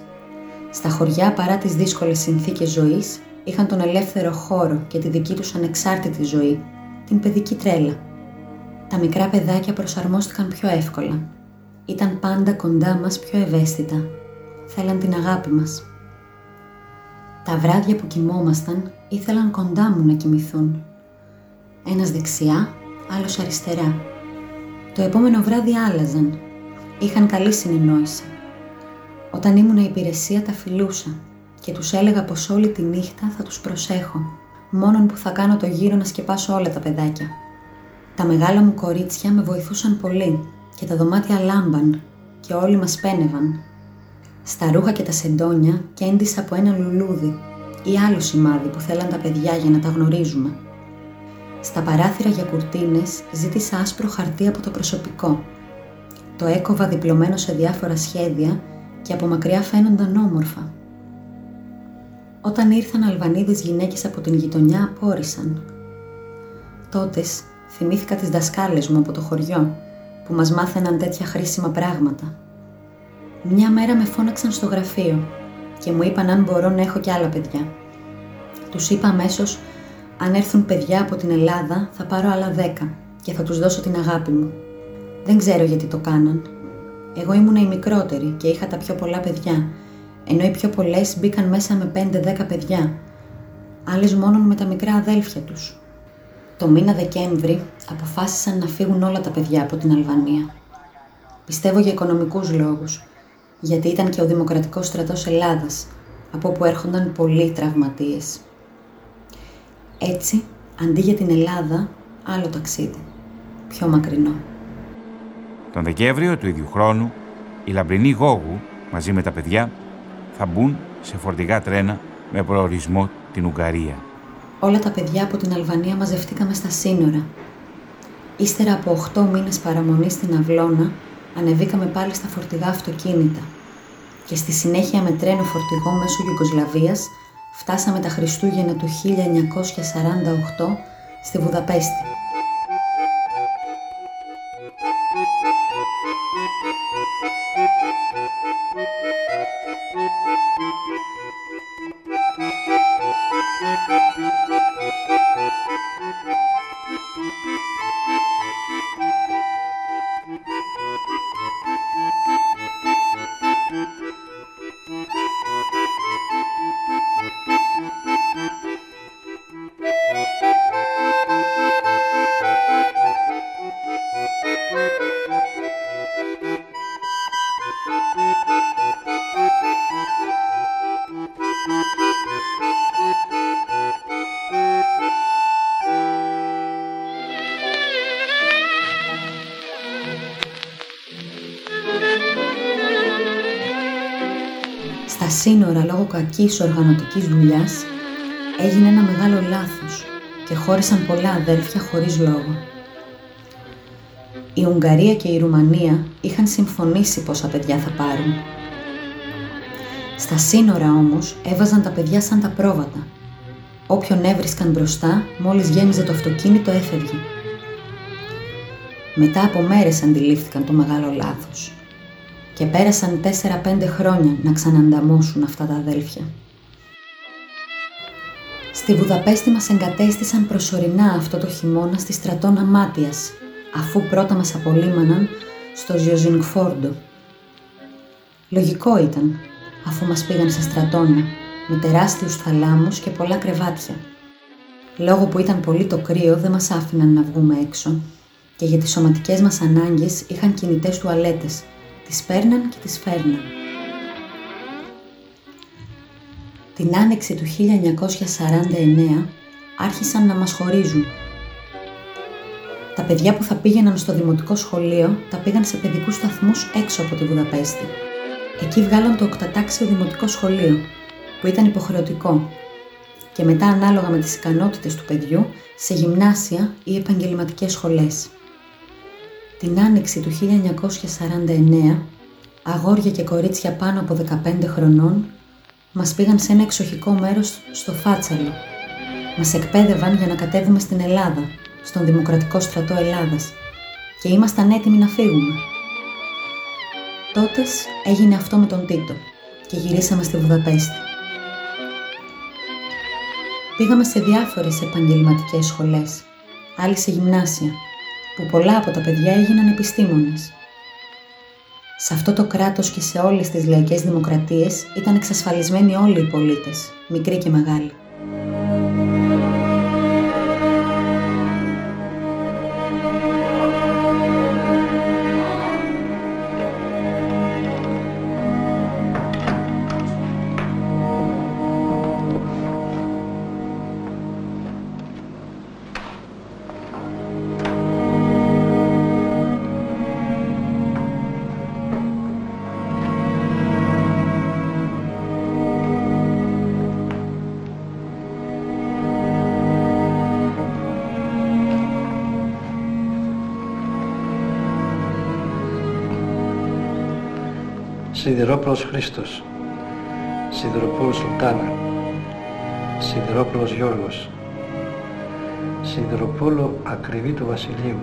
Στα χωριά παρά τις δύσκολες συνθήκες ζωής είχαν τον ελεύθερο χώρο και τη δική τους ανεξάρτητη ζωή, την παιδική τρέλα. Τα μικρά παιδάκια προσαρμόστηκαν πιο εύκολα. Ήταν πάντα κοντά μας πιο ευαίσθητα. Θέλαν την αγάπη μας. Τα βράδια που κοιμόμασταν ήθελαν κοντά μου να κοιμηθούν. Ένας δεξιά, άλλος αριστερά. Το επόμενο βράδυ άλλαζαν. Είχαν καλή συνεννόηση. Όταν ήμουν υπηρεσία τα φιλούσα και τους έλεγα πως όλη τη νύχτα θα τους προσέχω, μόνον που θα κάνω το γύρο να σκεπάσω όλα τα παιδάκια. Τα μεγάλα μου κορίτσια με βοηθούσαν πολύ και τα δωμάτια λάμπαν και όλοι μας πένευαν στα ρούχα και τα σεντόνια κέντησα από ένα λουλούδι ή άλλο σημάδι που θέλαν τα παιδιά για να τα γνωρίζουμε. Στα παράθυρα για κουρτίνες ζήτησα άσπρο χαρτί από το προσωπικό. Το έκοβα διπλωμένο σε διάφορα σχέδια και από μακριά φαίνονταν όμορφα. Όταν ήρθαν Αλβανίδες γυναίκες από την γειτονιά απόρρισαν. Τότες θυμήθηκα τις δασκάλες μου από το χωριό που μας μάθαιναν τέτοια χρήσιμα πράγματα. Μια μέρα με φώναξαν στο γραφείο και μου είπαν αν μπορώ να έχω και άλλα παιδιά. Τους είπα αμέσως αν έρθουν παιδιά από την Ελλάδα θα πάρω άλλα δέκα και θα τους δώσω την αγάπη μου. Δεν ξέρω γιατί το κάναν. Εγώ ήμουν η μικρότερη και είχα τα πιο πολλά παιδιά, ενώ οι πιο πολλές μπήκαν μέσα με 5-10 παιδιά. Άλλες μόνο με τα μικρά αδέλφια τους. Το μήνα Δεκέμβρη αποφάσισαν να φύγουν όλα τα παιδιά από την Αλβανία. Πιστεύω για οικονομικούς λόγους γιατί ήταν και ο Δημοκρατικός Στρατός Ελλάδας, από όπου έρχονταν πολλοί τραυματίες. Έτσι, Αντί για την Ελλάδα, άλλο ταξίδι. Πιο μακρινό. Τον Δεκέμβριο του ίδιου χρόνου, οι λαμπρινοί Γόγου, μαζί με τα παιδιά, θα μπουν σε φορτηγά τρένα με προορισμό την Ουγγαρία. Όλα τα παιδιά από την Αλβανία μαζευτήκαμε στα σύνορα. Ύστερα από 8 μήνες παραμονής στην Αυλώνα, ανεβήκαμε πάλι στα φορτηγά αυτοκίνητα και στη συνέχεια με τρένο φορτηγό μέσω Ιουγκοσλαβίας φτάσαμε τα Χριστούγεννα του 1948 στη Βουδαπέστη. Κακής οργανωτικής δουλειάς έγινε ένα μεγάλο λάθος και χώρισαν πολλά αδέλφια χωρίς λόγο. Η Ουγγαρία και η Ρουμανία είχαν συμφωνήσει πόσα παιδιά θα πάρουν. Στα σύνορα όμως έβαζαν τα παιδιά σαν τα πρόβατα. Όποιον έβρισκαν μπροστά, μόλις γέμιζε το αυτοκίνητο έφευγε. Μετά από μέρες αντιλήφθηκαν το μεγάλο λάθος και πέρασαν 4-5 χρόνια να ξανανταμώσουν αυτά τα αδέλφια. Στη Βουδαπέστη μας εγκατέστησαν προσωρινά αυτό το χειμώνα στη στρατόνα Μάτιας, αφού πρώτα μας απολύμαναν στο Ζιοζινγκφόρντο. Λογικό ήταν, αφού μας πήγαν σε στρατόνα, με τεράστιους θαλάμους και πολλά κρεβάτια. Λόγω που ήταν πολύ το κρύο δεν μας άφηναν να βγούμε έξω και για τις σωματικές μας ανάγκες είχαν κινητές τουαλέτες τις παίρναν και τις φέρναν. Την άνοιξη του 1949 άρχισαν να μας χωρίζουν. Τα παιδιά που θα πήγαιναν στο δημοτικό σχολείο τα πήγαν σε παιδικούς σταθμούς έξω από τη Βουδαπέστη. Εκεί βγάλαν το οκτατάξιο δημοτικό σχολείο, που ήταν υποχρεωτικό και μετά ανάλογα με τις ικανότητες του παιδιού σε γυμνάσια ή επαγγελματικές σχολές. Την άνοιξη του 1949, αγόρια και κορίτσια πάνω από 15 χρονών μας πήγαν σε ένα εξοχικό μέρος στο Φάτσαλο. Μας εκπαίδευαν για να κατέβουμε στην Ελλάδα, στον Δημοκρατικό Στρατό Ελλάδας και ήμασταν έτοιμοι να φύγουμε. Τότες έγινε αυτό με τον Τίτο και γυρίσαμε στη Βουδαπέστη. Πήγαμε σε διάφορες επαγγελματικές σχολές, άλλοι σε γυμνάσια που πολλά από τα παιδιά έγιναν επιστήμονες. Σε αυτό το κράτος και σε όλες τις λαϊκές δημοκρατίες ήταν εξασφαλισμένοι όλοι οι πολίτες, μικροί και μεγάλοι. Σιδηρόπλος Χρήστος Σιδηροπούλος Σουλτάνα Σιδηρόπλος Γιώργος. Σιδηροπούλο Ακριβή του Βασιλείου.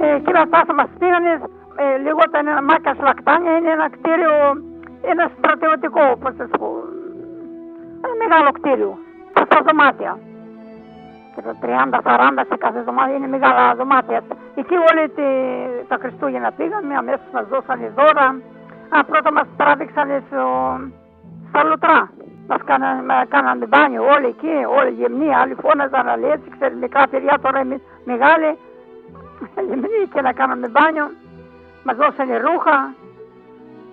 Ε, κύριε Τάσο μας πήγανε ε, λίγο τα Μάκας Λακτάνια. Είναι ένα κτίριο ένα στρατιωτικό όπως σας πω. Ένα μεγάλο κτίριο. στα δωμάτια. Και το 30-40 σε κάθε δωμάτιο είναι μεγάλα δωμάτια. Εκεί όλοι τη, τα Χριστούγεννα πήγαμε, αμέσως μας δώσανε δώρα. Α, πρώτα μας τράβηξαν στο, στα λουτρά. Μας κάνανε, κάνανε μπάνιο όλοι εκεί, όλοι γυμνοί, άλλοι φώναζαν, άλλοι έτσι, ξέρετε, μικρά παιδιά τώρα είναι μεγάλοι, *laughs* γυμνοί και να κάναμε μπάνιο. μας δώσανε ρούχα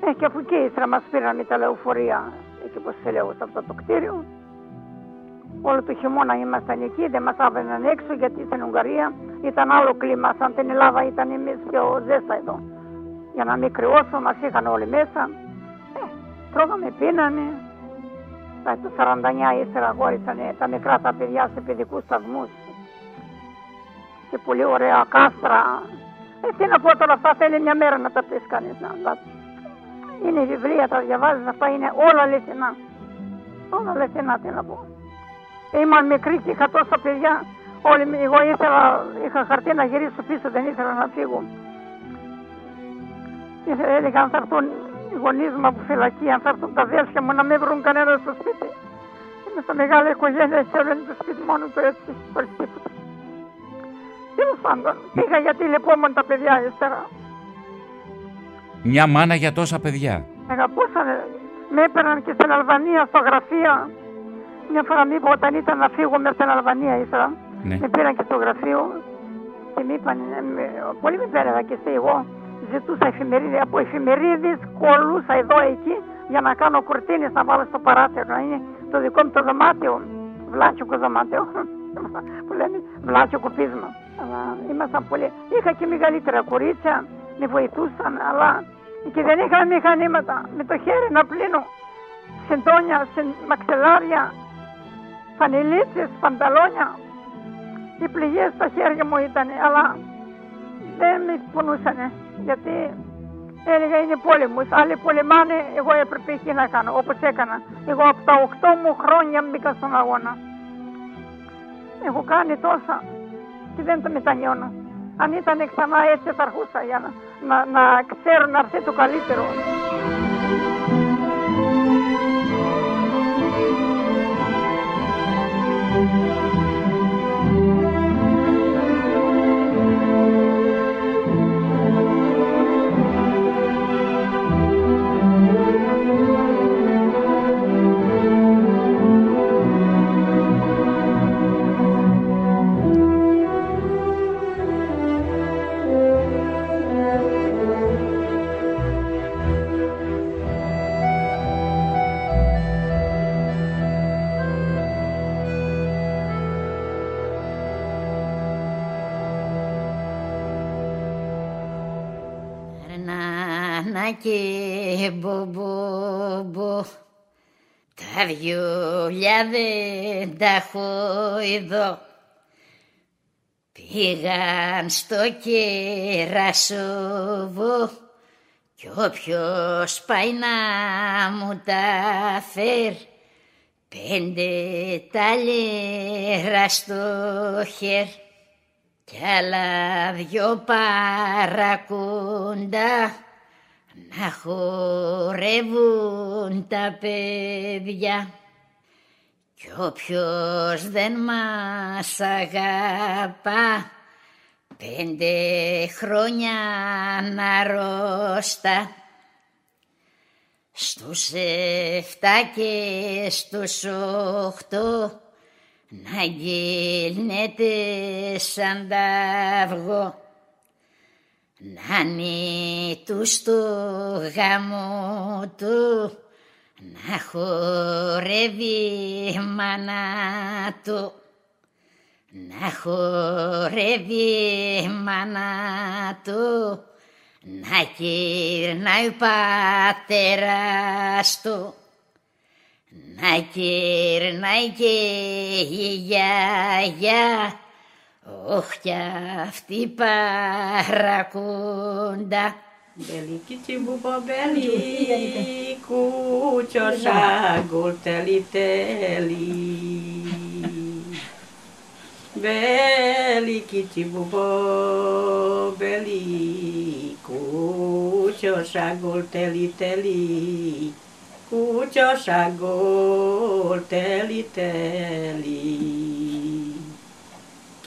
ε, και αφού και ύστερα μας πήραν τα λεωφορεία εκεί πως σε λέω σε αυτό το κτίριο όλο το χειμώνα ήμασταν εκεί, δεν μας άβαιναν έξω γιατί στην Ουγγαρία ήταν άλλο κλίμα, σαν την Ελλάδα ήταν εμείς πιο ζέστα εδώ. Για να μην κρυώσω, μας είχαν όλοι μέσα. Ε, τρώγαμε, πίνανε. Το 49 ύστερα αγόρισαν τα μικρά τα παιδιά σε παιδικούς σταθμούς. Και πολύ ωραία κάστρα. Ε, τι να πω τώρα, αυτά θέλει μια μέρα να τα πεις κανείς. Να, είναι βιβλία, τα διαβάζεις, αυτά είναι όλα αληθινά. Όλα αληθινά, τι να πω. Ήμουν μικρή και είχα τόσα παιδιά. Όλοι, εγώ ήθελα, είχα χαρτί να γυρίσω πίσω, δεν ήθελα να φύγω. Ήθελα, έλεγα αν θα έρθουν οι γονείς μου από φυλακή, αν θα έρθουν τα αδέρφια μου να μην βρουν κανένα στο σπίτι. Είμαι στα μεγάλη οικογένεια και όλο το σπίτι μόνο του έτσι, χωρί τίποτα. Τέλος πάντων, πήγα γιατί λεπόμουν τα παιδιά ύστερα. Μια μάνα για τόσα παιδιά. Αγαπούσαν, με έπαιρναν και στην Αλβανία στο γραφείο μια φορά μου είπα όταν ήταν να φύγω μέσα στην Αλβανία ήθελα. Ναι. Με πήραν και στο γραφείο και μου είπαν, πολύ με πέραγα και σε εγώ ζητούσα εφημερίδες. Από εφημερίδες κολούσα εδώ εκεί για να κάνω κουρτίνες να βάλω στο παράθυρο. Να είναι το δικό μου το δωμάτιο. Βλάτσικο δωμάτιο. *laughs* που λένε βλάτσικο πείσμα. Αλλά ήμασταν πολύ. Είχα και μεγαλύτερα κορίτσια, με βοηθούσαν, αλλά και δεν είχα μηχανήματα με το χέρι να πλύνω συντόνια, μαξελάρια, φανελίτσες, πανταλόνια. Οι πληγές στα χέρια μου ήταν, αλλά δεν με πονούσαν γιατί έλεγα είναι πόλεμος. Άλλοι πολεμάνε, εγώ έπρεπε εκεί να κάνω, όπως έκανα. Εγώ από τα 8 μου χρόνια μπήκα στον αγώνα. Έχω κάνει τόσα και δεν τα μετανιώνω. Αν ήταν ξανά έτσι θα αρχούσα για να, να, να ξέρω να έρθει το καλύτερο. Και Τα βιούλια δεν τα έχω εδώ. Πήγαν στο κερασόβο κι όποιος πάει να μου τα φέρ. Πέντε ταλέρα στο χέρ κι άλλα δυο παρακούντα να χορεύουν τα παιδιά. Κι όποιος δεν μας αγαπά πέντε χρόνια να ρώστα. Στους εφτά και στους οχτώ να γυρνέτε σαν τα αυγό Νάνι του στο γάμο του να χορεύει μάνα του. Να χορεύει μάνα του να κυρνάει ο πατέρας του. Να κυρνάει και η γιαγιά Ωχ κι αυτή παρακούντα. Μπελίκι τσιμπούμπο μπελί, κούτσο σάγκολ τέλει τέλει. Μπελίκι τσιμπούμπο μπελί, κούτσο σάγκολ τέλει τέλει. Κούτσο σάγκολ τέλει τέλει.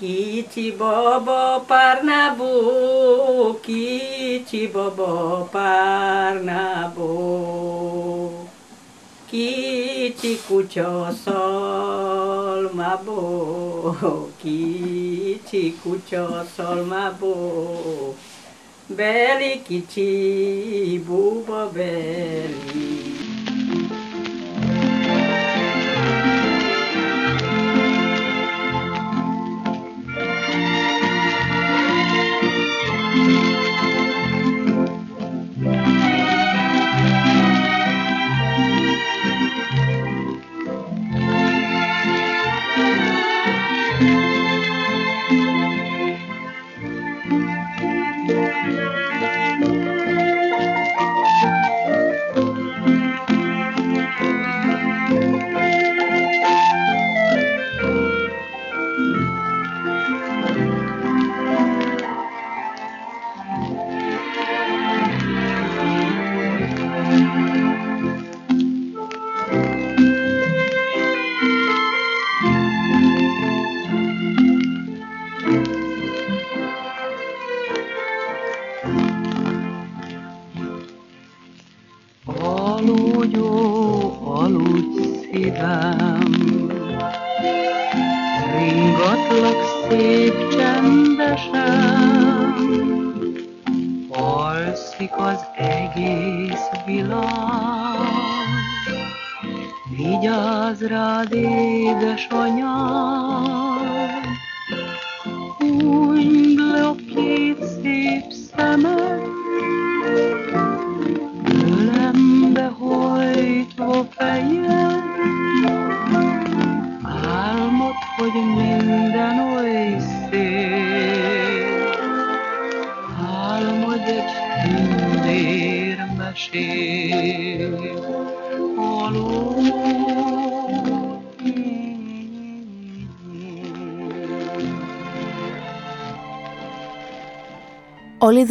Kichi bobo parnabu, kichi bobo parnabu. Kichi kucho sol mabo, kichi kucho sol mabo. Beli kichi bubo beli.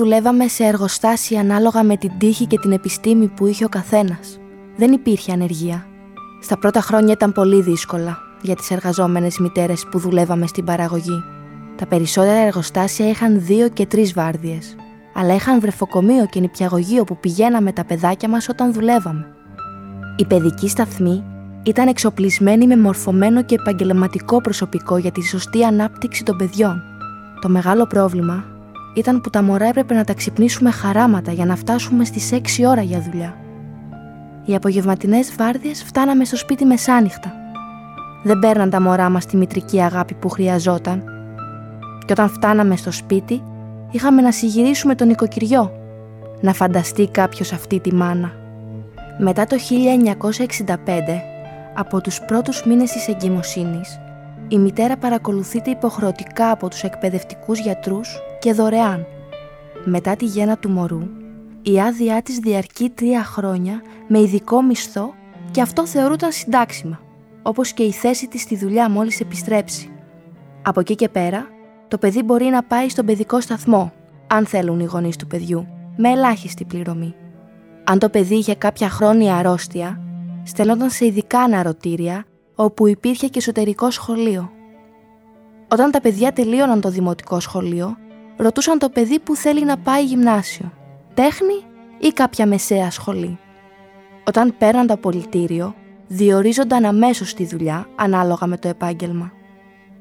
Δουλεύαμε σε εργοστάσια ανάλογα με την τύχη και την επιστήμη που είχε ο καθένας. Δεν υπήρχε ανεργία. Στα πρώτα χρόνια ήταν πολύ δύσκολα για τις εργαζόμενες μητέρες που δουλεύαμε στην παραγωγή. Τα περισσότερα εργοστάσια είχαν δύο και τρεις βάρδιες, αλλά είχαν βρεφοκομείο και νηπιαγωγείο που πηγαίναμε τα παιδάκια μας όταν δουλεύαμε. Η παιδική σταθμή ήταν εξοπλισμένη με μορφωμένο και επαγγελματικό προσωπικό για τη σωστή ανάπτυξη των παιδιών. Το μεγάλο πρόβλημα ήταν που τα μωρά έπρεπε να τα ξυπνήσουμε χαράματα για να φτάσουμε στις 6 ώρα για δουλειά. Οι απογευματινές βάρδιες φτάναμε στο σπίτι μεσάνυχτα. Δεν παίρναν τα μωρά μας τη μητρική αγάπη που χρειαζόταν. Και όταν φτάναμε στο σπίτι, είχαμε να συγυρίσουμε τον οικοκυριό. Να φανταστεί κάποιος αυτή τη μάνα. Μετά το 1965, από τους πρώτους μήνες της εγκυμοσύνης, η μητέρα παρακολουθείται υποχρεωτικά από τους εκπαιδευτικούς γιατρούς και δωρεάν. Μετά τη γέννα του μωρού, η άδειά της διαρκεί τρία χρόνια με ειδικό μισθό και αυτό θεωρούταν συντάξιμα, όπως και η θέση της στη δουλειά μόλις επιστρέψει. Από εκεί και πέρα, το παιδί μπορεί να πάει στον παιδικό σταθμό, αν θέλουν οι γονείς του παιδιού, με ελάχιστη πληρωμή. Αν το παιδί είχε κάποια χρόνια αρρώστια, στελνόταν σε ειδικά αναρωτήρια, όπου υπήρχε και εσωτερικό σχολείο. Όταν τα παιδιά τελείωναν το δημοτικό σχολείο, ρωτούσαν το παιδί που θέλει να πάει γυμνάσιο, τέχνη ή κάποια μεσαία σχολή. Όταν παίρναν το απολυτήριο, διορίζονταν αμέσως στη δουλειά ανάλογα με το επάγγελμα.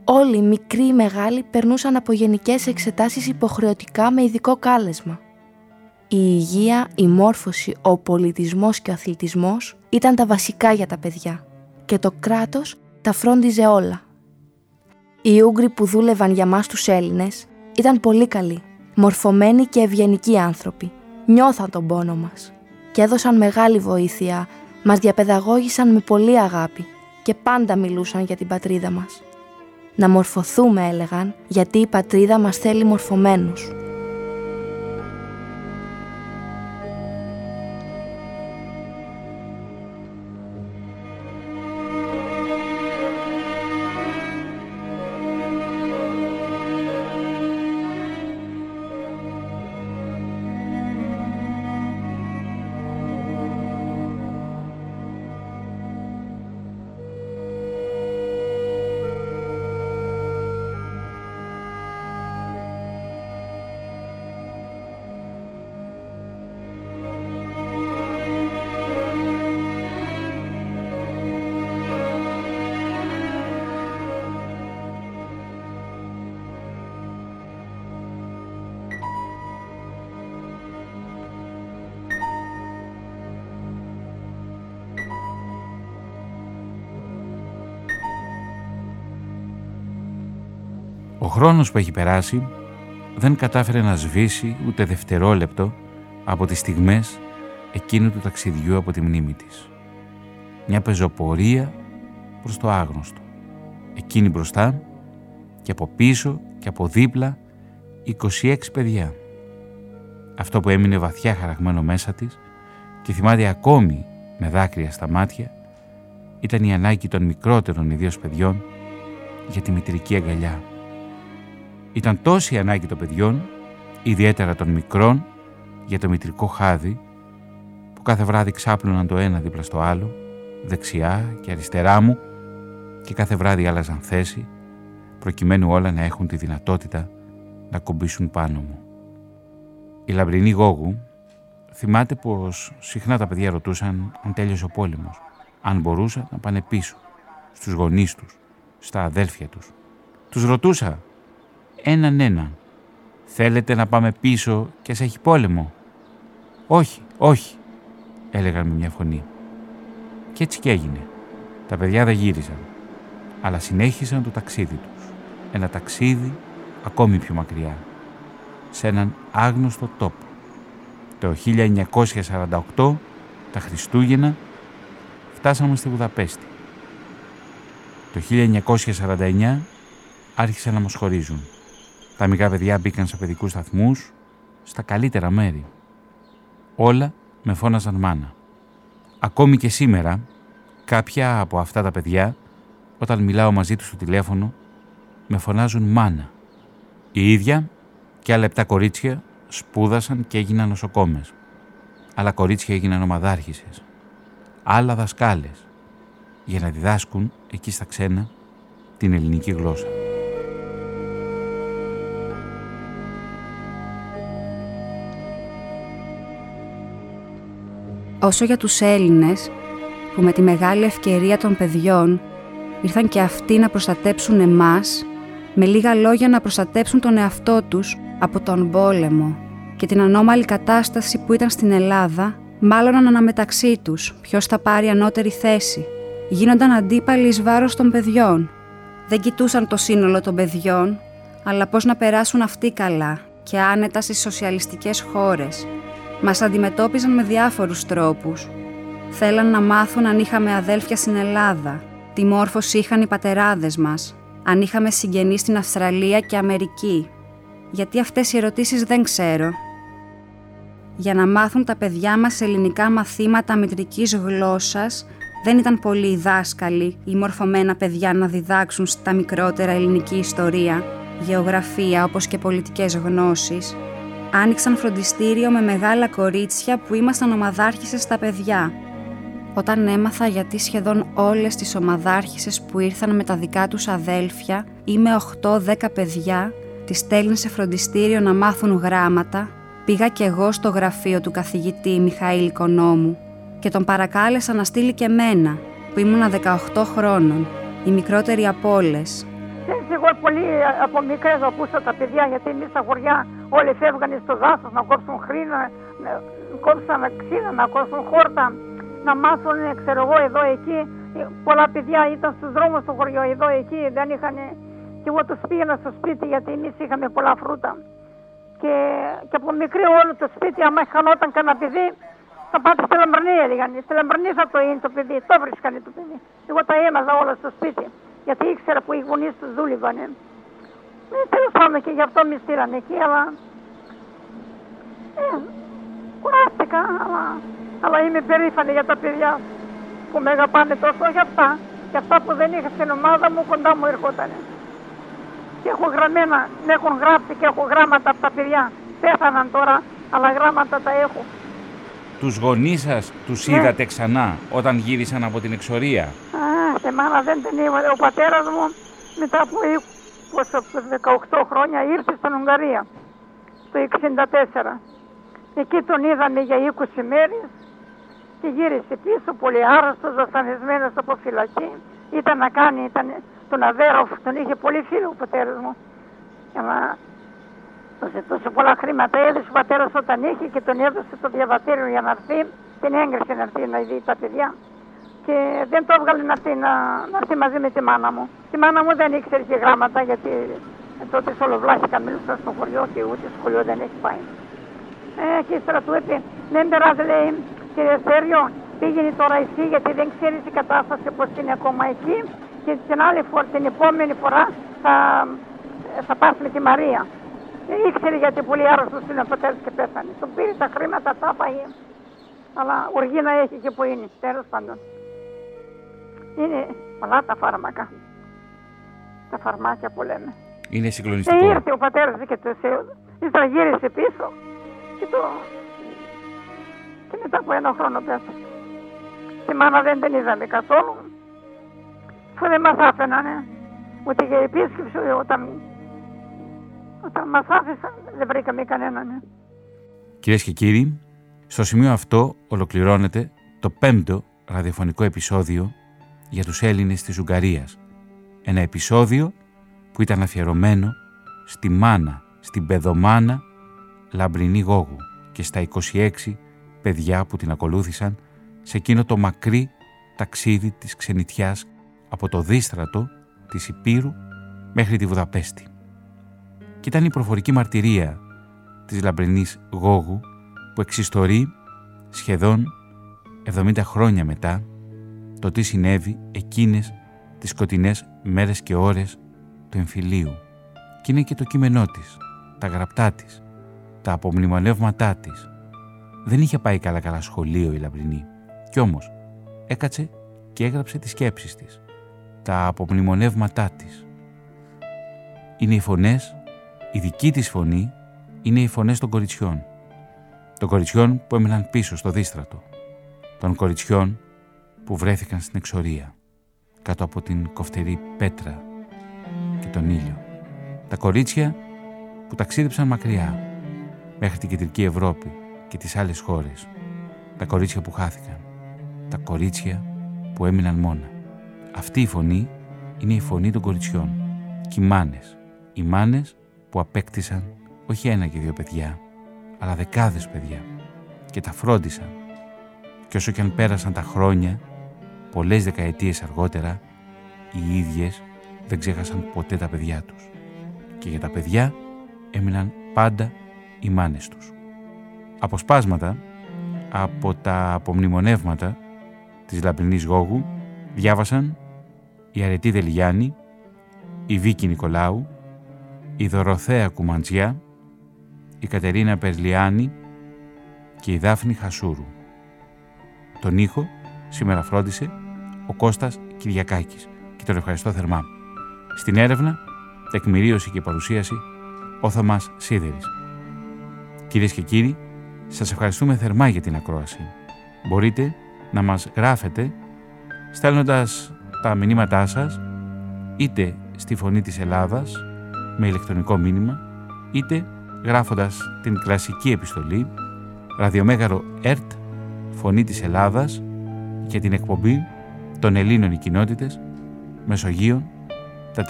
Όλοι, μικροί ή μεγάλοι, περνούσαν από γενικές εξετάσεις υποχρεωτικά με ειδικό κάλεσμα. Η υγεία, η μόρφωση, ο πολιτισμός και ο αθλητισμός ήταν τα βασικά για τα παιδιά και το κράτος τα φρόντιζε όλα. Οι Ούγγροι που δούλευαν για μας τους Έλληνες ήταν πολύ καλοί, μορφωμένοι και ευγενικοί άνθρωποι. Νιώθαν τον πόνο μας και έδωσαν μεγάλη βοήθεια, μας διαπαιδαγώγησαν με πολύ αγάπη και πάντα μιλούσαν για την πατρίδα μας. Να μορφωθούμε έλεγαν γιατί η πατρίδα μας θέλει μορφωμένους. Χρόνος που έχει περάσει δεν κατάφερε να σβήσει ούτε δευτερόλεπτο από τις στιγμές εκείνου του ταξιδιού από τη μνήμη της. Μια πεζοπορία προς το άγνωστο. Εκείνη μπροστά και από πίσω και από δίπλα 26 παιδιά. Αυτό που έμεινε βαθιά χαραγμένο μέσα της και θυμάται ακόμη με δάκρυα στα μάτια ήταν η ανάγκη των μικρότερων ιδίως παιδιών για τη μητρική αγκαλιά. Ήταν τόση η ανάγκη των παιδιών, ιδιαίτερα των μικρών, για το μητρικό χάδι που κάθε βράδυ ξάπλωναν το ένα δίπλα στο άλλο, δεξιά και αριστερά μου και κάθε βράδυ άλλαζαν θέση προκειμένου όλα να έχουν τη δυνατότητα να κουμπίσουν πάνω μου. Η λαμπρινή Γόγου θυμάται πως συχνά τα παιδιά ρωτούσαν αν τέλειωσε ο πόλεμος, αν μπορούσαν να πάνε πίσω, στους γονείς τους, στα αδέλφια τους. Τους ρωτούσα, έναν έναν, θέλετε να πάμε πίσω και σε έχει πόλεμο; Όχι, όχι, έλεγαν με μια φωνή. Και έτσι και έγινε. Τα παιδιά δεν γύρισαν, αλλά συνέχισαν το ταξίδι τους. Ένα ταξίδι ακόμη πιο μακριά, σε έναν άγνωστο τόπο. Το 1948, τα Χριστούγεννα, φτάσαμε στη Βουδαπέστη. Το 1949 άρχισαν να μας χωρίζουν. Τα μικρά παιδιά μπήκαν σε παιδικούς σταθμούς, στα καλύτερα μέρη. Όλα με φώναζαν μάνα. Ακόμη και σήμερα, κάποια από αυτά τα παιδιά, όταν μιλάω μαζί τους στο τηλέφωνο, με φωνάζουν μάνα. Η ίδια και άλλα επτά κορίτσια σπούδασαν και έγιναν νοσοκόμες. Άλλα κορίτσια έγιναν ομαδάρχησες. Άλλα δασκάλες. Για να διδάσκουν εκεί στα ξένα την ελληνική γλώσσα. Όσο για τους Έλληνες, που με τη μεγάλη ευκαιρία των παιδιών ήρθαν και αυτοί να προστατέψουν εμάς, με λίγα λόγια να προστατέψουν τον εαυτό τους από τον πόλεμο και την ανώμαλη κατάσταση που ήταν στην Ελλάδα, μάλλον αναμεταξύ τους ποιος θα πάρει ανώτερη θέση. Γίνονταν αντίπαλοι εις βάρος των παιδιών. Δεν κοιτούσαν το σύνολο των παιδιών, αλλά πώς να περάσουν αυτοί καλά και άνετα στις σοσιαλιστικές χώρες. Μας αντιμετώπιζαν με διάφορους τρόπους. Θέλαν να μάθουν αν είχαμε αδέλφια στην Ελλάδα, τι μόρφωση είχαν οι πατεράδες μας, αν είχαμε συγγενείς στην Αυστραλία και Αμερική. Γιατί αυτές οι ερωτήσεις δεν ξέρω. Για να μάθουν τα παιδιά μας ελληνικά μαθήματα μητρικής γλώσσας, δεν ήταν πολλοί οι δάσκαλοι ή μορφωμένα παιδιά να διδάξουν στα μικρότερα ελληνική ιστορία, γεωγραφία όπως και πολιτικές γνώσεις. Άνοιξαν φροντιστήριο με μεγάλα κορίτσια που ήμασταν ομαδάρχησες στα παιδιά όταν έμαθα γιατί σχεδόν όλες τις ομαδάρχησες που ήρθαν με τα δικά τους αδέλφια ή με 8-10 παιδιά, τις στέλνει σε φροντιστήριο να μάθουν γράμματα, πήγα κι εγώ στο γραφείο του καθηγητή Μιχαήλ Οικονόμου και τον παρακάλεσα να στείλει και μένα, που ήμουνα 18 χρόνων, η μικρότερη από όλες. Εγώ πολύ από μικρές ακούσα τα παιδιά γιατί εμεί στα χωριά όλοι φεύγανε στο δάσος να κόψουν χρήνα, να κόψουν ξύνα, να κόψουν χόρτα να μάθουν, ξέρω εγώ, εδώ εκεί. Πολλά παιδιά ήταν στους δρόμους στο χωριό, εδώ εκεί δεν είχαν. Και εγώ τους πήγαινα στο σπίτι γιατί εμείς είχαμε πολλά φρούτα. Και, και από μικρή όλο το σπίτι, άμα χανόταν κανένα παιδί, θα πάτε στη λαμπρνή, έλεγαν. Στη λαμπρνή θα το είναι το παιδί, το βρίσκανε το παιδί. Εγώ τα έμαζα όλα στο σπίτι, γιατί ήξερα που οι γονείς τους δούλευαν. Ε, Τέλο πάντων και γι' αυτό με στείλανε εκεί, αλλά. Ε, κουράστηκα, αλλά αλλά είμαι περήφανη για τα παιδιά που με αγαπάνε τόσο για αυτά. Και αυτά που δεν είχα στην ομάδα μου κοντά μου έρχονταν. Και έχω γραμμένα, με έχουν γράψει και έχω γράμματα από τα παιδιά. Πέθαναν τώρα, αλλά γράμματα τα έχω. Τους γονείς σας τους ναι. είδατε ξανά όταν γύρισαν από την εξορία; Α, σε μάνα δεν την είδα. Ο πατέρας μου μετά από 18 χρόνια ήρθε στην Ουγγαρία το 64. Εκεί τον είδαμε για 20 μέρες και γύρισε πίσω πολύ άρρωστος, βασανισμένος από φυλακή. Ήταν να κάνει, ήταν τον Αβέροφ, τον είχε πολύ φίλο ο πατέρας μου. Αλλά τόσο, τόσο πολλά χρήματα έδωσε ο πατέρας όταν είχε και τον έδωσε το διαβατήριο για να έρθει. Την έγκρισε να έρθει να δει τα παιδιά. Και δεν το έβγαλε να έρθει, να, να έρθει μαζί με τη μάνα μου. Τη μάνα μου δεν ήξερε και γράμματα γιατί Ε, τότε σολοβλάχηκαν, μίλησαν στο χωριό και ούτε σχολείο δεν έχει πάει. Ε, και ύστερα του είπε, δεν περάζει λέει, κύριε Σέριο, πήγαινε τώρα εσύ γιατί δεν ξέρεις η κατάσταση πώ είναι ακόμα εκεί και την άλλη φορά, την επόμενη φορά θα, θα πας με τη Μαρία. Δεν ήξερε γιατί πολύ άρρωστος είναι ο πατέρα και πέθανε. Του πήρε τα χρήματα, τα πάει. Αλλά οργή να έχει και που είναι, τέλος πάντων. Είναι πολλά τα φάρμακα. Τα φαρμάκια που λέμε. Είναι συγκλονιστικό. Και ήρθε ο πατέρας και το ύστερα γύρισε πίσω και το. Και μετά από ένα χρόνο πέθανε. Τη μάνα δεν την είδαμε καθόλου. Αφού δεν μας άφηναν ούτε για επίσκεψη όταν, όταν μας άφησαν δεν βρήκαμε κανέναν. Κυρίες και κύριοι, στο σημείο αυτό ολοκληρώνεται το πέμπτο ραδιοφωνικό επεισόδιο για τους Έλληνες της Ουγγαρίας. Ένα επεισόδιο που ήταν αφιερωμένο στη μάνα, στην παιδομάνα Λαμπρινή Γόγου και στα 26 παιδιά που την ακολούθησαν σε εκείνο το μακρύ ταξίδι της ξενιτιάς από το δίστρατο της Υπήρου μέχρι τη Βουδαπέστη. Και ήταν η προφορική μαρτυρία της λαμπρινής Γόγου που εξιστορεί σχεδόν 70 χρόνια μετά το τι συνέβη εκείνες τις σκοτεινές μέρες και ώρες του εμφυλίου. Και είναι και το κείμενό της, τα γραπτά της, τα απομνημονεύματά της. Δεν είχε πάει καλά καλά σχολείο η Λαμπρινή. Κι όμως έκατσε και έγραψε τις σκέψεις της, τα απομνημονεύματά της. Είναι οι φωνές, η δική της φωνή είναι οι φωνές των κοριτσιών. Των κοριτσιών που έμειναν πίσω στο δίστρατο. Των κοριτσιών που βρέθηκαν στην εξορία, κάτω από την κοφτερή πέτρα και τον ήλιο. Τα κορίτσια που ταξίδεψαν μακριά, μέχρι την κεντρική Ευρώπη και τις άλλες χώρες. Τα κορίτσια που χάθηκαν τα κορίτσια που έμειναν μόνα. Αυτή η φωνή είναι η φωνή των κοριτσιών. Και οι μάνες. Οι μάνες που απέκτησαν όχι ένα και δύο παιδιά, αλλά δεκάδες παιδιά και τα φρόντισαν. Και όσο και αν πέρασαν τα χρόνια, πολλές δεκαετίες αργότερα, οι ίδιες δεν ξέχασαν ποτέ τα παιδιά τους. Και για τα παιδιά έμειναν πάντα οι μάνες τους. Αποσπάσματα από τα απομνημονεύματα της Λαμπρινής Γόγου διάβασαν η Αρετή Δελγιάννη, η Βίκη Νικολάου, η Δωροθέα Κουμαντζιά, η Κατερίνα Περλιάνη και η Δάφνη Χασούρου. Τον ήχο σήμερα φρόντισε ο Κώστας Κυριακάκης και τον ευχαριστώ θερμά. Στην έρευνα, τεκμηρίωση και παρουσίαση ο Θωμάς Σίδερης. Κυρίες και κύριοι, σας ευχαριστούμε θερμά για την ακρόαση. Μπορείτε να μας γράφετε στέλνοντας τα μηνύματά σας είτε στη Φωνή της Ελλάδας με ηλεκτρονικό μήνυμα είτε γράφοντας την κλασική επιστολή ραδιομέγαρο ΕΡΤ Φωνή της Ελλάδας και την εκπομπή των Ελλήνων οι κοινότητες Μεσογείων 432.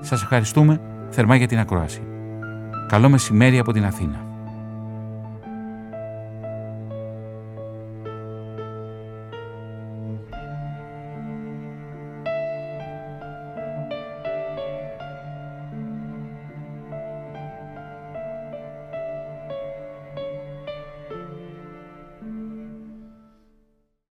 Σας ευχαριστούμε θερμά για την ακρόαση. Καλό μεσημέρι από την Αθήνα.